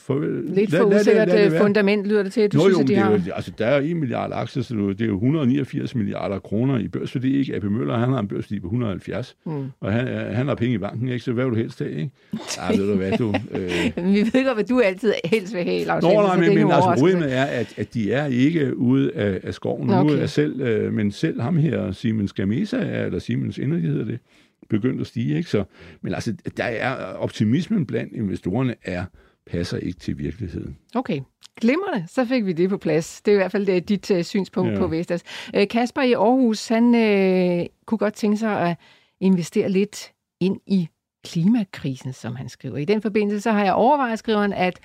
for, Lidt for lad, usikkert lad, lad, lad fundament lyder det til, at du Nå, synes, jo, at de har... Jo, altså, der er 1 milliard aktier, så det er jo 189 milliarder kroner i børsværdi. Ikke? AP Møller, han har en børsværdi på 170, mm. og han, han har penge i banken, ikke? så hvad vil du helst have? Ikke? Ja, ved du hvad, du... Øh... Vi ved godt, hvad du altid helst vil have, Lars. Nå, nej, men, men altså, problemet er, at, at de er ikke ude af, af skoven. Okay. Nu er selv, øh, men selv ham her, Siemens Gamesa, eller Siemens Energy hedder det, begyndt at stige. Ikke? Så, men altså, der er optimismen blandt investorerne er passer ikke til virkeligheden. Okay. Glimrende, så fik vi det på plads. Det er i hvert fald det, øh, dit uh, synspunkt ja. på Vestas. Uh, Kasper i Aarhus, han uh, kunne godt tænke sig at investere lidt ind i klimakrisen, som han skriver. I den forbindelse så har jeg overvejet, skriveren, at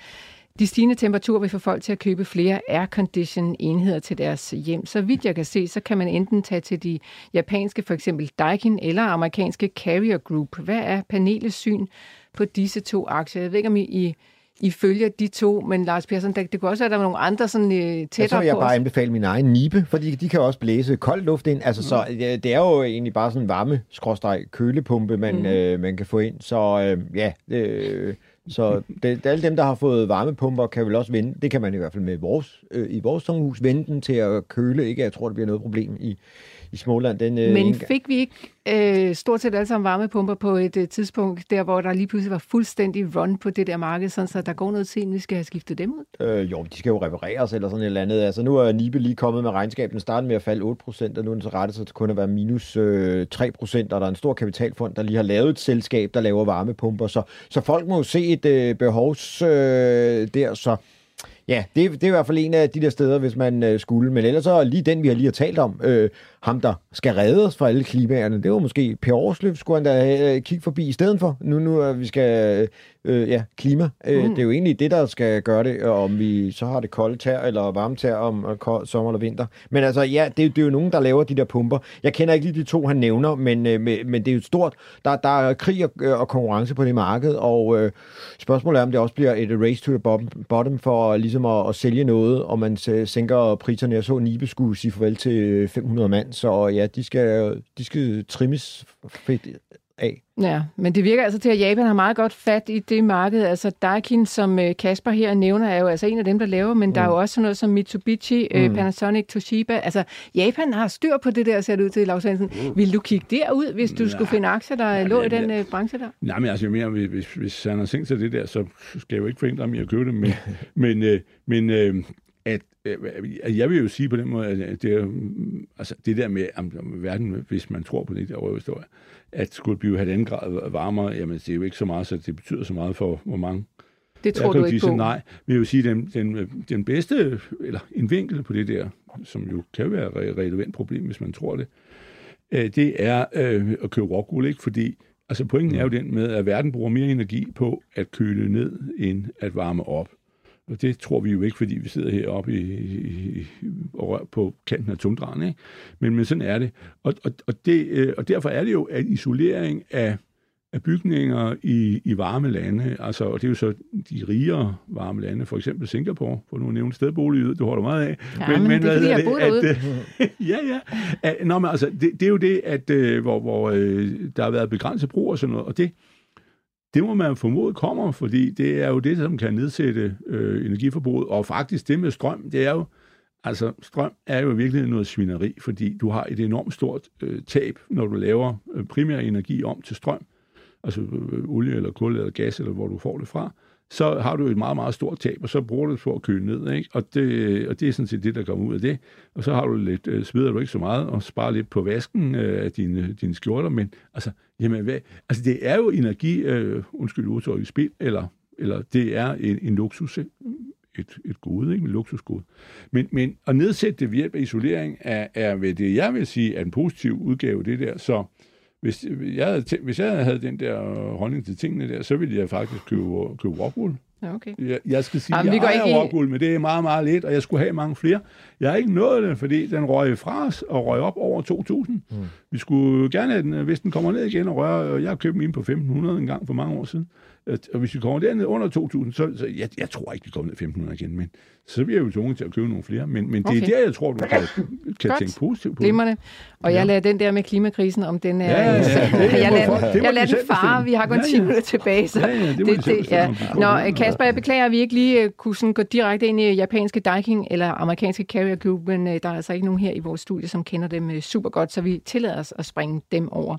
de stigende temperaturer vil få folk til at købe flere aircondition enheder til deres hjem. Så vidt jeg kan se, så kan man enten tage til de japanske, for eksempel Daikin, eller amerikanske Carrier Group. Hvad er panelets syn på disse to aktier? Jeg ved ikke, om I, I i følger de to, men Lars Persson, det, det kunne også være, at der var nogle andre sådan, øh, tættere på Så vil jeg bare anbefale min egen nibe, fordi de kan også blæse kold luft ind. Altså, mm. så det er jo egentlig bare sådan en varme kølepumpe, man, mm. øh, man kan få ind. Så øh, ja, øh, så det, alle dem, der har fået varmepumper, kan vel også vende, det kan man i hvert fald med vores, øh, i vores sommerhus, vende den til at køle. Ikke? Jeg tror, det bliver noget problem i, i Småland. Den, øh, Men fik vi ikke øh, stort set alle sammen varmepumper på et øh, tidspunkt, der hvor der lige pludselig var fuldstændig run på det der marked, sådan så der går noget tid, vi skal have skiftet dem ud? Øh, jo, de skal jo repareres eller sådan et eller andet. Altså nu er Nibe lige kommet med regnskabet. Den startede med at falde 8 procent, og nu er den så rettet sig til kun at være minus øh, 3 procent, og der er en stor kapitalfond, der lige har lavet et selskab, der laver varmepumper. Så, så folk må jo se et øh, behovs øh, der, så Ja, det, det er i hvert fald en af de der steder, hvis man øh, skulle. Men ellers så lige den, vi har lige har talt om, øh, ham der skal redde os fra alle klimaerne, det var måske Per Aarsløb, skulle han da øh, kigge forbi i stedet for. Nu, nu at vi skal, øh, ja, klima. Øh, mm. Det er jo egentlig det, der skal gøre det, om vi så har det koldt tær eller varmt tær om kold, sommer eller vinter. Men altså, ja, det, det er jo nogen, der laver de der pumper. Jeg kender ikke lige de to, han nævner, men, øh, men det er jo stort. Der, der er krig og, og konkurrence på det marked, og øh, spørgsmålet er, om det også bliver et race to the bottom, bottom for ligesom at, at sælge noget, og man sænker priserne. Jeg så Nibe skulle sige farvel til 500 mand, så ja, de skal, de skal trimmes fedt af. Ja, men det virker altså til, at Japan har meget godt fat i det marked. Altså Daikin, som øh, Kasper her nævner, er jo altså en af dem, der laver, men mm. der er jo også sådan noget som Mitsubishi, øh, mm. Panasonic, Toshiba. Altså Japan har styr på det der, ser det ud til, Lars Hansen. Mm. Vil du kigge derud, hvis du ja. skulle finde aktier, der ja, lå ja, i den ja. Øh, branche der? Nej, men altså mere, hvis, hvis han har tænkt sig det der, så skal jeg jo ikke forhindre ham i at købe det. Men, men, øh, men øh, at øh, jeg vil jo sige på den måde, at det, altså det der med om, verden, hvis man tror på det der røverhistorie, at skulle blive halvanden grad varmere, jamen det er jo ikke så meget, så det betyder så meget for, hvor mange det tror du ikke på? Nej, men jeg vil sige, den, den, den bedste, eller en vinkel på det der, som jo kan være et relevant problem, hvis man tror det, øh, det er øh, at købe råguld, ikke? Fordi altså pointen er jo den med, at verden bruger mere energi på at køle ned, end at varme op. Og det tror vi jo ikke, fordi vi sidder heroppe i, i, og på kanten af tundraen. Ikke? Men, men sådan er det. Og, og, og, det. øh, og derfor er det jo, at isolering af, af bygninger i, i varme lande, altså, og det er jo så de rigere varme lande, for eksempel Singapore, for nu at nævne stedbolig, det holder meget af. Ja, men, men det er fordi, jeg bor derude. At, ja, ja. At, nå, men altså, det, det er jo det, at øh, hvor, hvor øh, der har været begrænset brug og sådan noget, og det, det må man formode kommer, fordi det er jo det, som kan nedsætte øh, energiforbruget. Og faktisk det med strøm, det er jo, altså strøm er jo virkelig noget svineri, fordi du har et enormt stort øh, tab, når du laver øh, primær energi om til strøm, altså øh, olie eller kul eller gas, eller hvor du får det fra så har du et meget, meget stort tab, og så bruger du det for at køle ned, ikke? Og, det, og det er sådan set det, der kommer ud af det. Og så har du lidt, øh, smider du ikke så meget, og sparer lidt på vasken øh, af dine, dine skjorter, men altså, jamen, hvad, altså det er jo energi, øh, undskyld udtrykket, spil, eller, eller det er en, en luksus, øh, et, et gode, ikke? En luksusgode. Men, men at nedsætte det ved hjælp af isolering er, er ved det, jeg vil sige, er en positiv udgave det der, så hvis jeg, hvis jeg havde den der holdning til tingene der, så ville jeg faktisk købe, købe rockwool. Ja, okay. Jeg, jeg skal sige, Jamen, jeg ejer rockwool, men det er meget, meget lidt, og jeg skulle have mange flere. Jeg har ikke nået det, fordi den røg fra os og røg op over 2.000. Mm. Vi skulle gerne have den, hvis den kommer ned igen og rører, jeg har købt min på 1.500 en gang for mange år siden. Og hvis vi kommer derned under 2.000, så, så jeg, jeg tror ikke, vi kommer ned 1.500 igen, men så bliver jeg jo tvunget til at købe nogle flere. Men, men det okay. er der, jeg tror, du kan, kan tænke positivt på Glimmerne. Og jeg lader den der med klimakrisen, om den er... Ja, ja, ja. jeg lader, jeg lader den fare, vi har kun 10 ja, ja. minutter tilbage. Så ja, ja, det, det, det ja. Nå, Kasper, jeg beklager, at vi ikke lige øh, kunne sådan gå direkte ind i japanske Daikin eller amerikanske Carrier Group, men øh, der er altså ikke nogen her i vores studie, som kender dem øh, super godt, så vi tillader os at springe dem over.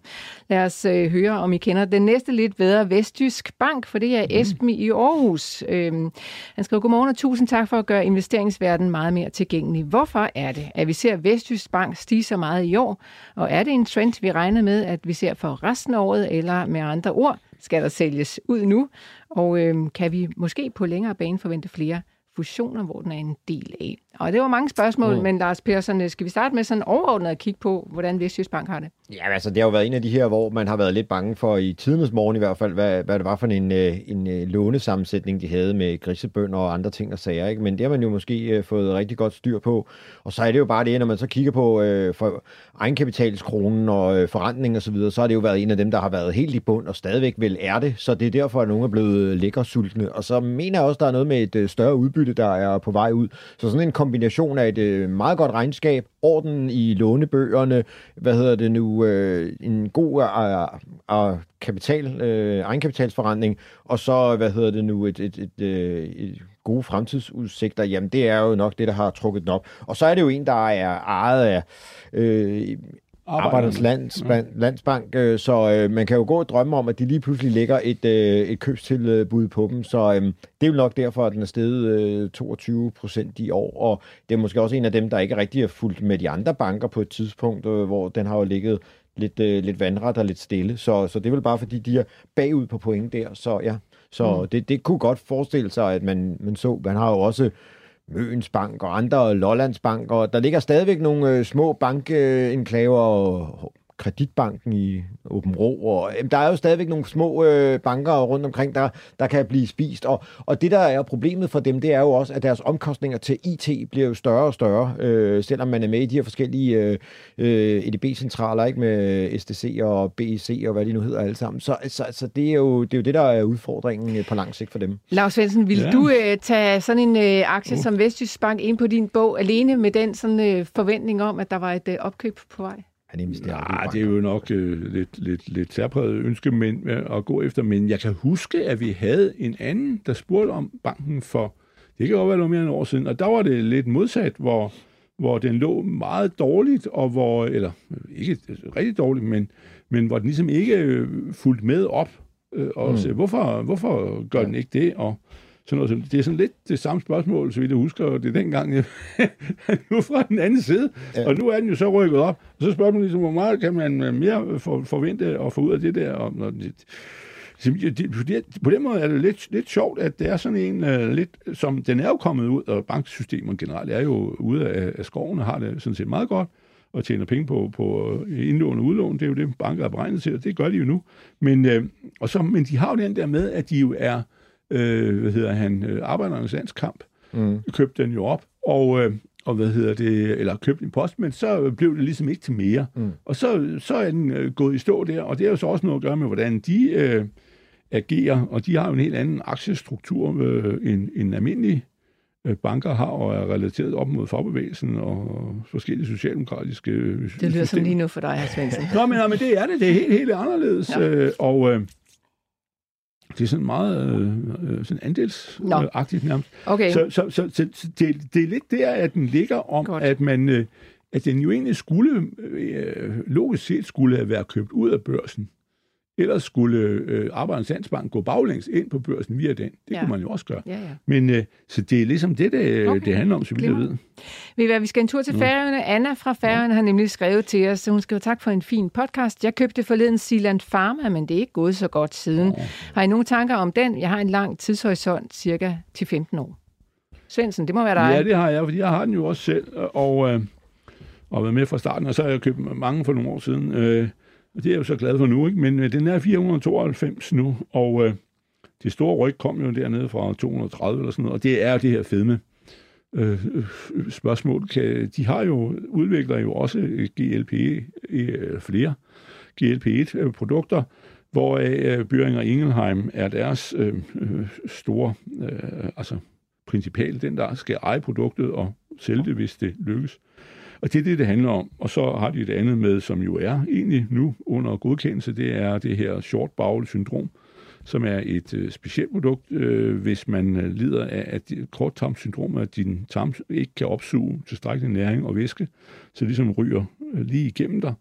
Lad os høre, om I kender den næste lidt bedre Vestjysk Bank, for det er mhm. Esben i Aarhus. Øhm, han skriver, godmorgen og tusind tak for at gøre investeringsverdenen meget mere tilgængelig. Hvorfor er det, at vi ser Vestjysk Bank stige så meget i år? Og er det en trend, vi regner med, at vi ser for resten af året, eller med andre ord, skal der sælges ud nu? Og øhm, kan vi måske på længere bane forvente flere fusioner, hvor den er en del af. Og det var mange spørgsmål, mm. men Lars Persson, skal vi starte med sådan overordnet at kigge på, hvordan Vestjysk har det? Ja, altså det har jo været en af de her, hvor man har været lidt bange for, i tidens morgen i hvert fald, hvad, hvad det var for en, øh, en, øh, lånesammensætning, de havde med grisebønder og andre ting og sager. Ikke? Men det har man jo måske fået rigtig godt styr på. Og så er det jo bare det, når man så kigger på uh, for egenkapitalskronen og uh, forrentning og så videre, så har det jo været en af dem, der har været helt i bund og stadigvæk vel er det. Så det er derfor, at nogle er blevet lækker sultne. Og så mener jeg også, at der er noget med et større udbytte, der er på vej ud. Så sådan en kombination af et øh, meget godt regnskab, orden i lånebøgerne, hvad hedder det nu, øh, en god øh, øh, øh kapital, øh, egenkapitalsforretning, og så, hvad hedder det nu, et, et, et, øh, et gode fremtidsudsigter, jamen det er jo nok det, der har trukket den op. Og så er det jo en, der er ejet af øh, Arbejdernes Landsbank, Landsbank øh, så øh, man kan jo gå og drømme om, at de lige pludselig lægger et, øh, et købstilbud på dem, så øh, det er jo nok derfor, at den er steget øh, 22 procent i år, og det er måske også en af dem, der ikke rigtig er fulgt med de andre banker på et tidspunkt, øh, hvor den har jo ligget lidt, øh, lidt vandret og lidt stille, så, så det er vel bare, fordi de er bagud på point der, så ja, så mm. det, det kunne godt forestille sig, at man, man så, man har jo også Møens Bank og andre Lollands Bank, og der ligger stadigvæk nogle øh, små bankenklaver og Kreditbanken i Åben Rå. Og, jamen, der er jo stadigvæk nogle små øh, banker rundt omkring, der, der kan blive spist. Og, og det, der er problemet for dem, det er jo også, at deres omkostninger til IT bliver jo større og større, øh, selvom man er med i de her forskellige øh, øh EDB-centraler, ikke med SDC og BEC og hvad de nu hedder alle sammen. Så, så, så det, er jo, det er jo det, der er udfordringen øh, på lang sigt for dem. Lars Svendsen, vil ja. du øh, tage sådan en øh, aktie uh. som Vestjysk Bank ind på din bog alene med den sådan øh, forventning om, at der var et øh, opkøb på vej? Han investerer Nej, det er jo nok øh, lidt, lidt, lidt særpræget ønske men, øh, at gå efter, men jeg kan huske, at vi havde en anden, der spurgte om banken for, det kan jo være noget mere end et år siden, og der var det lidt modsat, hvor, hvor den lå meget dårligt, og hvor, eller ikke rigtig dårligt, men, men hvor den ligesom ikke øh, fulgte med op, øh, og mm. så, hvorfor, hvorfor gør ja. den ikke det, og sådan noget. Det er sådan lidt det samme spørgsmål, så vidt jeg husker, det er dengang, jeg, nu fra den anden side, ja. og nu er den jo så rykket op. Og så spørger man ligesom, hvor meget kan man øh, mere for, forvente at få ud af det der? Og, når det, på den måde er det lidt, lidt sjovt, at det er sådan en uh, lidt, som den er jo kommet ud, og banksystemet generelt er jo ude af, af skoven og har det sådan set meget godt, og tjener penge på, på øh, indlån og udlån. Det er jo det, banker er beregnet til, og det gør de jo nu. Men, uh, og så, men de har jo den der med, at de jo er øh, hvad hedder han, øh, Arbejdernes Landskamp, mm. købte den jo op, og, øh, og hvad hedder det, eller købte en post, men så blev det ligesom ikke til mere. Mm. Og så, så er den øh, gået i stå der, og det har jo så også noget at gøre med, hvordan de øh, agerer, og de har jo en helt anden aktiestruktur øh, end, end almindelige øh, banker har, og er relateret op mod fagbevægelsen og forskellige socialdemokratiske Det lyder systemer. som lige nu for dig, Hr. Svendsen. Nå, men, men det er det. Det er helt, helt anderledes. Ja. Øh, og, øh, det er sådan meget øh, øh sådan andelsagtigt nærmest. Okay. Så, så, så, så, så det, det er lidt der, at den ligger om, Godt. at man øh, at den jo egentlig skulle, øh, logisk set skulle være købt ud af børsen. Ellers skulle øh, Arbejdernes Landsbank gå baglæns ind på børsen via den. Det ja. kunne man jo også gøre. Ja, ja. Men øh, så det er ligesom det, det, okay. det handler om, så vidt jeg ved. Vi, hvad, vi skal en tur til Færøerne. Anna fra Færøerne ja. har nemlig skrevet til os, hun skriver tak for en fin podcast. Jeg købte forleden Sealand Pharma, men det er ikke gået så godt siden. Ja. Har I nogle tanker om den? Jeg har en lang tidshorisont, cirka til 15 år. Svendsen, det må være dig. Ja, det har jeg, fordi jeg har den jo også selv, og, øh, og været med fra starten, og så har jeg købt mange for nogle år siden. Øh, og det er jeg jo så glad for nu, ikke? men øh, den er 492 nu, og øh, det store ryg kom jo dernede fra 230 eller sådan noget, og det er det her fedme øh, øh, spørgsmål. Kan, de har jo, udvikler jo også øh, GLP, øh, flere GLP-1-produkter, øh, hvor øh, Børing Ingelheim er deres øh, øh, store, øh, altså principal, den der skal eje produktet og sælge det, hvis det lykkes. Og det er det, det handler om. Og så har de et andet med, som jo er egentlig nu under godkendelse, det er det her short bowel syndrom, som er et øh, specielt produkt, øh, hvis man øh, lider af at korttarmsyndrom, at din tarm ikke kan opsuge tilstrækkelig næring og væske, så ligesom ryger øh, lige igennem dig.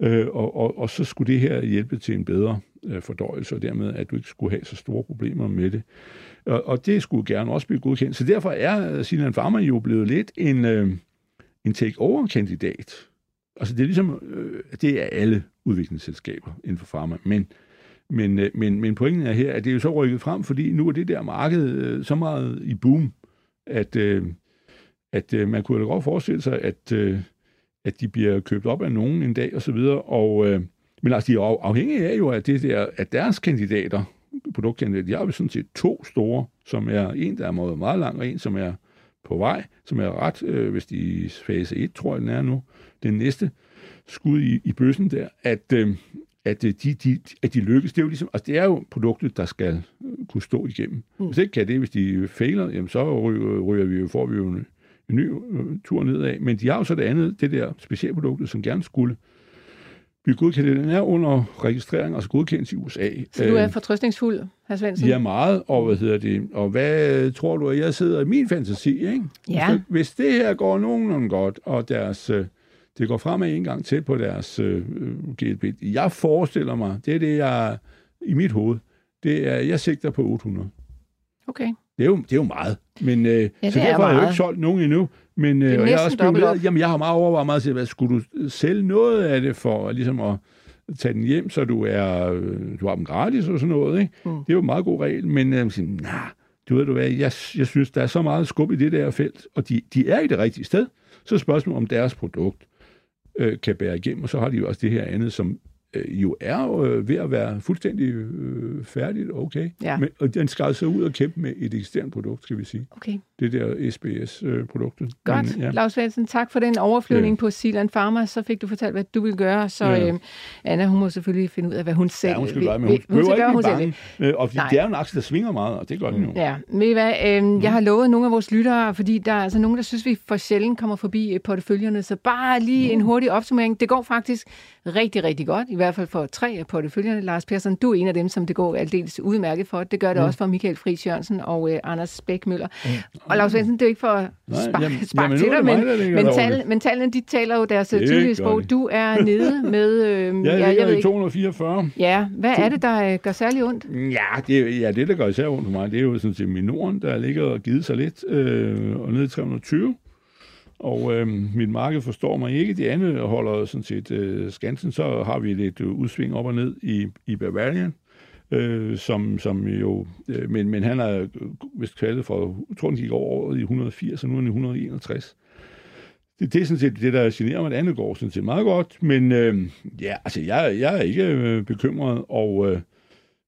Øh, og, og, og så skulle det her hjælpe til en bedre øh, fordøjelse, og dermed, at du ikke skulle have så store problemer med det. Og, og det skulle gerne også blive godkendt. Så derfor er øh, Sinan Pharma jo blevet lidt en... Øh, en take-over-kandidat. Altså det er ligesom, øh, det er alle udviklingsselskaber inden for pharma, men, men, øh, men, men pointen er her, at det er jo så rykket frem, fordi nu er det der marked øh, så meget i boom, at, øh, at øh, man kunne da godt forestille sig, at, øh, at de bliver købt op af nogen en dag og så videre, og, øh, men altså de er afhængige af jo, at, det der, at deres kandidater, produktkandidater, de har jo sådan set to store, som er en, der er meget, meget lang, og en, som er på vej, som er ret, øh, hvis de i fase 1, tror jeg, den er nu, den næste skud i, i bøssen der, at, øh, at, øh, de, de, at de lykkes. Det er jo ligesom, altså det er jo produktet, der skal øh, kunne stå igennem. Mm. Hvis ikke kan det, hvis de fejler, jamen så ryger, ryger vi jo, får vi jo en, en ny øh, tur nedad. Men de har jo så det andet, det der specialproduktet, som gerne skulle blive godkendt. Den er under registrering, altså godkendt i USA. Så du er øh, fortrøstningsfuld, hr. Svendsen? Ja, meget. Og hvad hedder det? Og hvad tror du, at jeg sidder i min fantasi, ikke? Ja. Hvis, hvis det her går nogenlunde godt, og deres, øh, det går fremad en gang til på deres øh, GLP, jeg forestiller mig, det er det, jeg i mit hoved, det er, jeg sigter på 800. Okay. Det er jo, det er jo meget. Men, øh, ja, så derfor har jeg jo ikke solgt nogen endnu. Men øh, jeg har også spekuleret, jamen jeg har meget overvejet meget til, hvad skulle du sælge noget af det for ligesom at tage den hjem, så du er øh, du har dem gratis og sådan noget. Ikke? Mm. Det er jo en meget god regel, men øh, siger, nah, du ved du hvad, jeg, jeg synes, der er så meget skub i det der felt, og de, de er i det rigtige sted. Så spørgsmålet, om deres produkt øh, kan bære igennem, og så har de jo også det her andet, som øh, jo er øh, ved at være fuldstændig øh, færdigt, okay. Ja. Men, og den skal altså ud og kæmpe med et eksisterende produkt, skal vi sige. Okay. Det der SBS-produktet. Øh, Godt. Men, ja. Lars Svendsen, tak for den overflyvning ja. på Silan Pharma. Så fik du fortalt, hvad du vil gøre. Så ja. øh, Anna, hun må selvfølgelig finde ud af, hvad hun selv ja, hun skal gøre, men hun, hun, hun skal gøre, hun selv. Øh, og Nej. det er jo en aktie, der svinger meget, og det gør den jo. Ja, men hvad, øh, mm. jeg har lovet nogle af vores lyttere, fordi der er altså nogen, der synes, vi for sjældent kommer forbi porteføljerne, så bare lige mm. en hurtig opsummering. Det går faktisk rigtig, rigtig godt, i hvert fald for tre af porteføljerne. Lars Persson, du er en af dem, som det går aldeles udmærket for. Det gør det mm. også for Michael Friis Jørgensen og øh, Anders Bækmøller. Mm. Og Lars Svendsen, det er ikke for at sparke spark til dig, men, men, tal, men tallene, de taler jo deres det tydelige sprog. Du er nede med... Øh, ja, jeg, ved i 244. Ja, hvad er det, der øh, gør særlig ondt? Ja, det, ja, det, der gør især ondt for mig, det er jo sådan set Minoren, der ligger og givet sig lidt, øh, og nede i 320. Og øh, mit marked forstår mig ikke. De andre holder sådan set øh, skansen. Så har vi lidt øh, udsving op og ned i, i Bavarian, øh, som, som jo... Øh, men, men han er vist kaldet for... Jeg tror, den gik over i 180, og nu er den i 161. Det, det er sådan set det, der generer mig. Det andet går sådan set meget godt. Men øh, ja, altså, jeg, jeg er ikke øh, bekymret, og... Øh,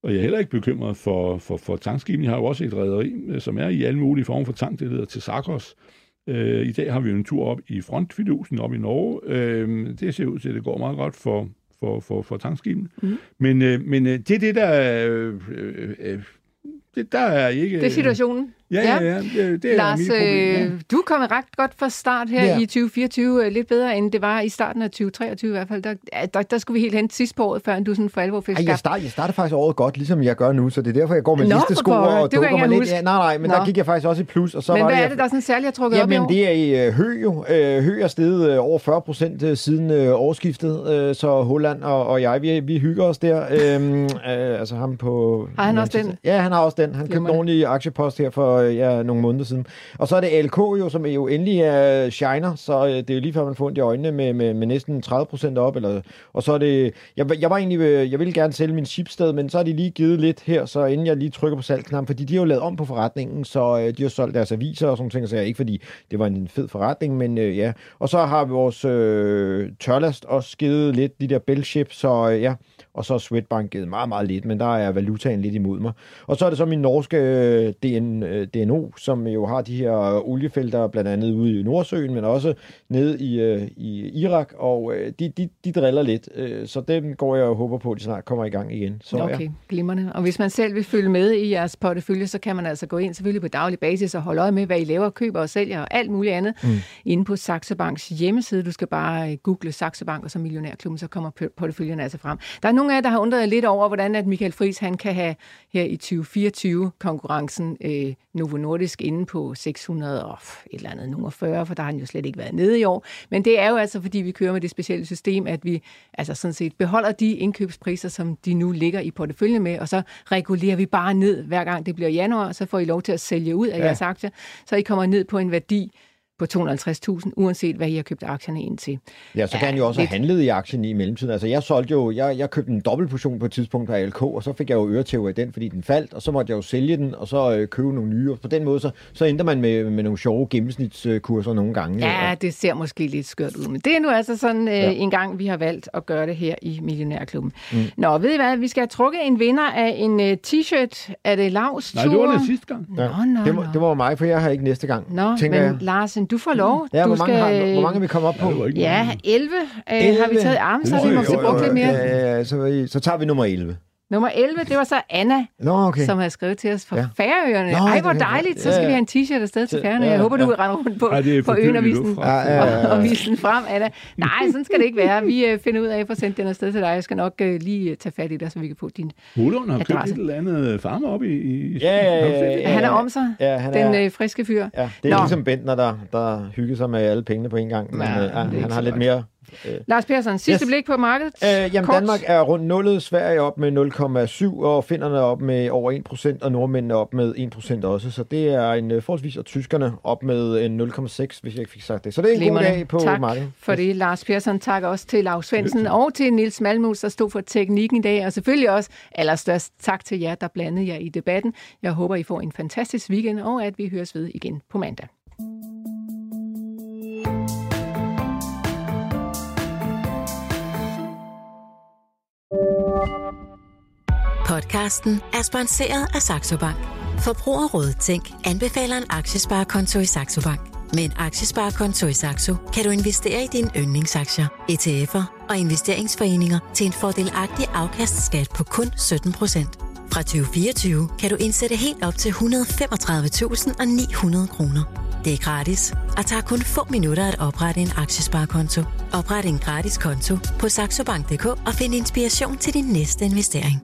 og jeg er heller ikke bekymret for, for, for tankskibene. Jeg har jo også et rederi, øh, som er i alle mulige former for tank, det hedder til Sakros, Øh, i dag har vi jo en tur op i frontfidusen op i Norge. Øh, det ser ud til, at det går meget godt for, for, for, for tankskibene. Mm. Men, øh, men øh, det er det, der... Øh, øh, det, der er ikke... Det er situationen. Ja, ja, ja. Det, det Lars, er problem, ja. Øh, du er kommet ret godt fra start her ja. i 2024, øh, lidt bedre end det var i starten af 2023 i hvert fald. Der, der, der skulle vi helt hen sidst på året, før du sådan for alvor fik Ej, jeg, start, jeg startede faktisk året godt, ligesom jeg gør nu, så det er derfor, jeg går med Nå, liste sko og dukker mig lidt. Ja, nej, nej, men Nå. der gik jeg faktisk også i plus. Og så men var hvad det, er det, der er sådan særligt har trukket jamen, op i år? det er i uh, Hø jo. Hø er steget over 40 procent siden årsskiftet, så Holland og, og jeg, vi, vi hygger os der. Uh, altså ham på... Har han også den? Ja, han har også den. Han købte en ordentlig aktiepost her for Øh, ja, nogle måneder siden. Og så er det LK jo, som jo endelig er shiner, så øh, det er jo lige før, man får ondt i øjnene med, med, med næsten 30 procent op. Eller, og så er det, jeg, jeg var egentlig, øh, jeg ville gerne sælge min chipsted, men så har de lige givet lidt her, så inden jeg lige trykker på salgknappen, fordi de har jo lavet om på forretningen, så de har solgt deres aviser og sådan ting, så jeg ikke fordi det var en fed forretning, men øh, ja. Og så har vi vores øh, tørlast også givet lidt de der bellship, så øh, ja, og så har Swedbank givet meget, meget lidt, men der er valutaen lidt imod mig. Og så er det så min norske øh, DN, øh, DNO, som jo har de her oliefelter, blandt andet ude i Nordsøen, men også nede i, øh, i Irak, og de, de, de driller lidt. Så dem går jeg og håber på, at de snart kommer i gang igen. Så, okay, ja. glimrende. Og hvis man selv vil følge med i jeres portefølje, så kan man altså gå ind selvfølgelig på daglig basis og holde øje med, hvad I laver, køber og sælger og alt muligt andet mm. inde på Saxo Banks hjemmeside. Du skal bare google Saxo Bank og så Millionærklubben, så kommer porteføljen altså frem. Der er nogle af jer, der har undret lidt over, hvordan at Michael Friis han kan have her i 2024 konkurrencen øh, Novo Nordisk inde på 600 og et eller andet nummer 40, for der har han jo slet ikke været nede i år. Men det er jo altså, fordi vi kører med det specielle system, at vi altså sådan set beholder de indkøbspriser, som de nu ligger i porteføljen med, og så regulerer vi bare ned, hver gang det bliver januar, så får I lov til at sælge ud af ja. jeres aktier, så I kommer ned på en værdi, på 250.000, uanset hvad I har købt aktierne ind til. Ja, så kan han jo også lidt... have handlet i aktien i mellemtiden. Altså, jeg solgte jo, jeg, jeg købte en dobbeltportion på et tidspunkt af LK, og så fik jeg jo øretæver i den, fordi den faldt, og så måtte jeg jo sælge den, og så øh, købe nogle nye. Og på den måde, så, så ændrer man med, med nogle sjove gennemsnitskurser nogle gange. Ja, og... det ser måske lidt skørt ud, men det er nu altså sådan øh, ja. en gang, vi har valgt at gøre det her i Millionærklubben. Mm. Nå, ved I hvad, vi skal have trukket en vinder af en uh, t-shirt. Er det Lars Nej, det var det sidste gang. Ja. Nå, nå, det, var, det var mig, for jeg har ikke næste gang. Nå, men jeg. Larsen, du får lov. Ja, du hvor, mange skal... har, hvor mange er vi kommet op på? Ja, 11, 11. har vi taget armen, så har vi måske brugt lidt mere. Ja, ja, så, så tager vi nummer 11. Nummer 11, det var så Anna, Nå, okay. som har skrevet til os fra ja. Færøerne. Nå, Ej, hvor dejligt. Så skal ja, ja. vi have en t-shirt afsted til Færøerne. Jeg håber, du vil rende rundt på, ja, på øen og vise, den, ja, ja, ja. og, og vise den frem, Anna. Nej, sådan skal det ikke være. Vi uh, finder ud af at få sendt den afsted til dig. Jeg skal nok uh, lige uh, tage fat i dig, så vi kan få din Hulund har købt et eller andet farmer op i... i ja, ja, ja, ja, ja, Han er om sig, ja, han er, den uh, friske fyr. Ja, det er Nå. ligesom Bentner, der, der hygger sig med alle pengene på en gang. Men ja, uh, han har lidt mere Øh, Lars Persson, sidste yes. blik på markedet. Øh, jamen, Kort. Danmark er rundt nullet, Sverige op med 1,7, og finderne op med over 1%, og nordmændene op med 1% også. Så det er en øh, forholdsvis, og tyskerne op med en 0,6, hvis jeg ikke fik sagt det. Så det er en Glimrende. god dag på tak markedet. for det, Lars Persson. Tak også til Lars Svendsen og til Nils Malmus, der stod for teknikken i dag. Og selvfølgelig også allerstørst tak til jer, der blandede jer i debatten. Jeg håber, I får en fantastisk weekend, og at vi høres ved igen på mandag. Podcasten er sponsoreret af Saxo Bank. Forbrugerrådet Tænk anbefaler en aktiesparekonto i Saxo Bank. Med en aktiesparekonto i Saxo kan du investere i dine yndlingsaktier, ETF'er og investeringsforeninger til en fordelagtig afkastskat på kun 17% Fra 2024 kan du indsætte helt op til 135.900 kroner. Det er gratis og tager kun få minutter at oprette en aktiesparekonto. Opret en gratis konto på saxobank.dk og find inspiration til din næste investering.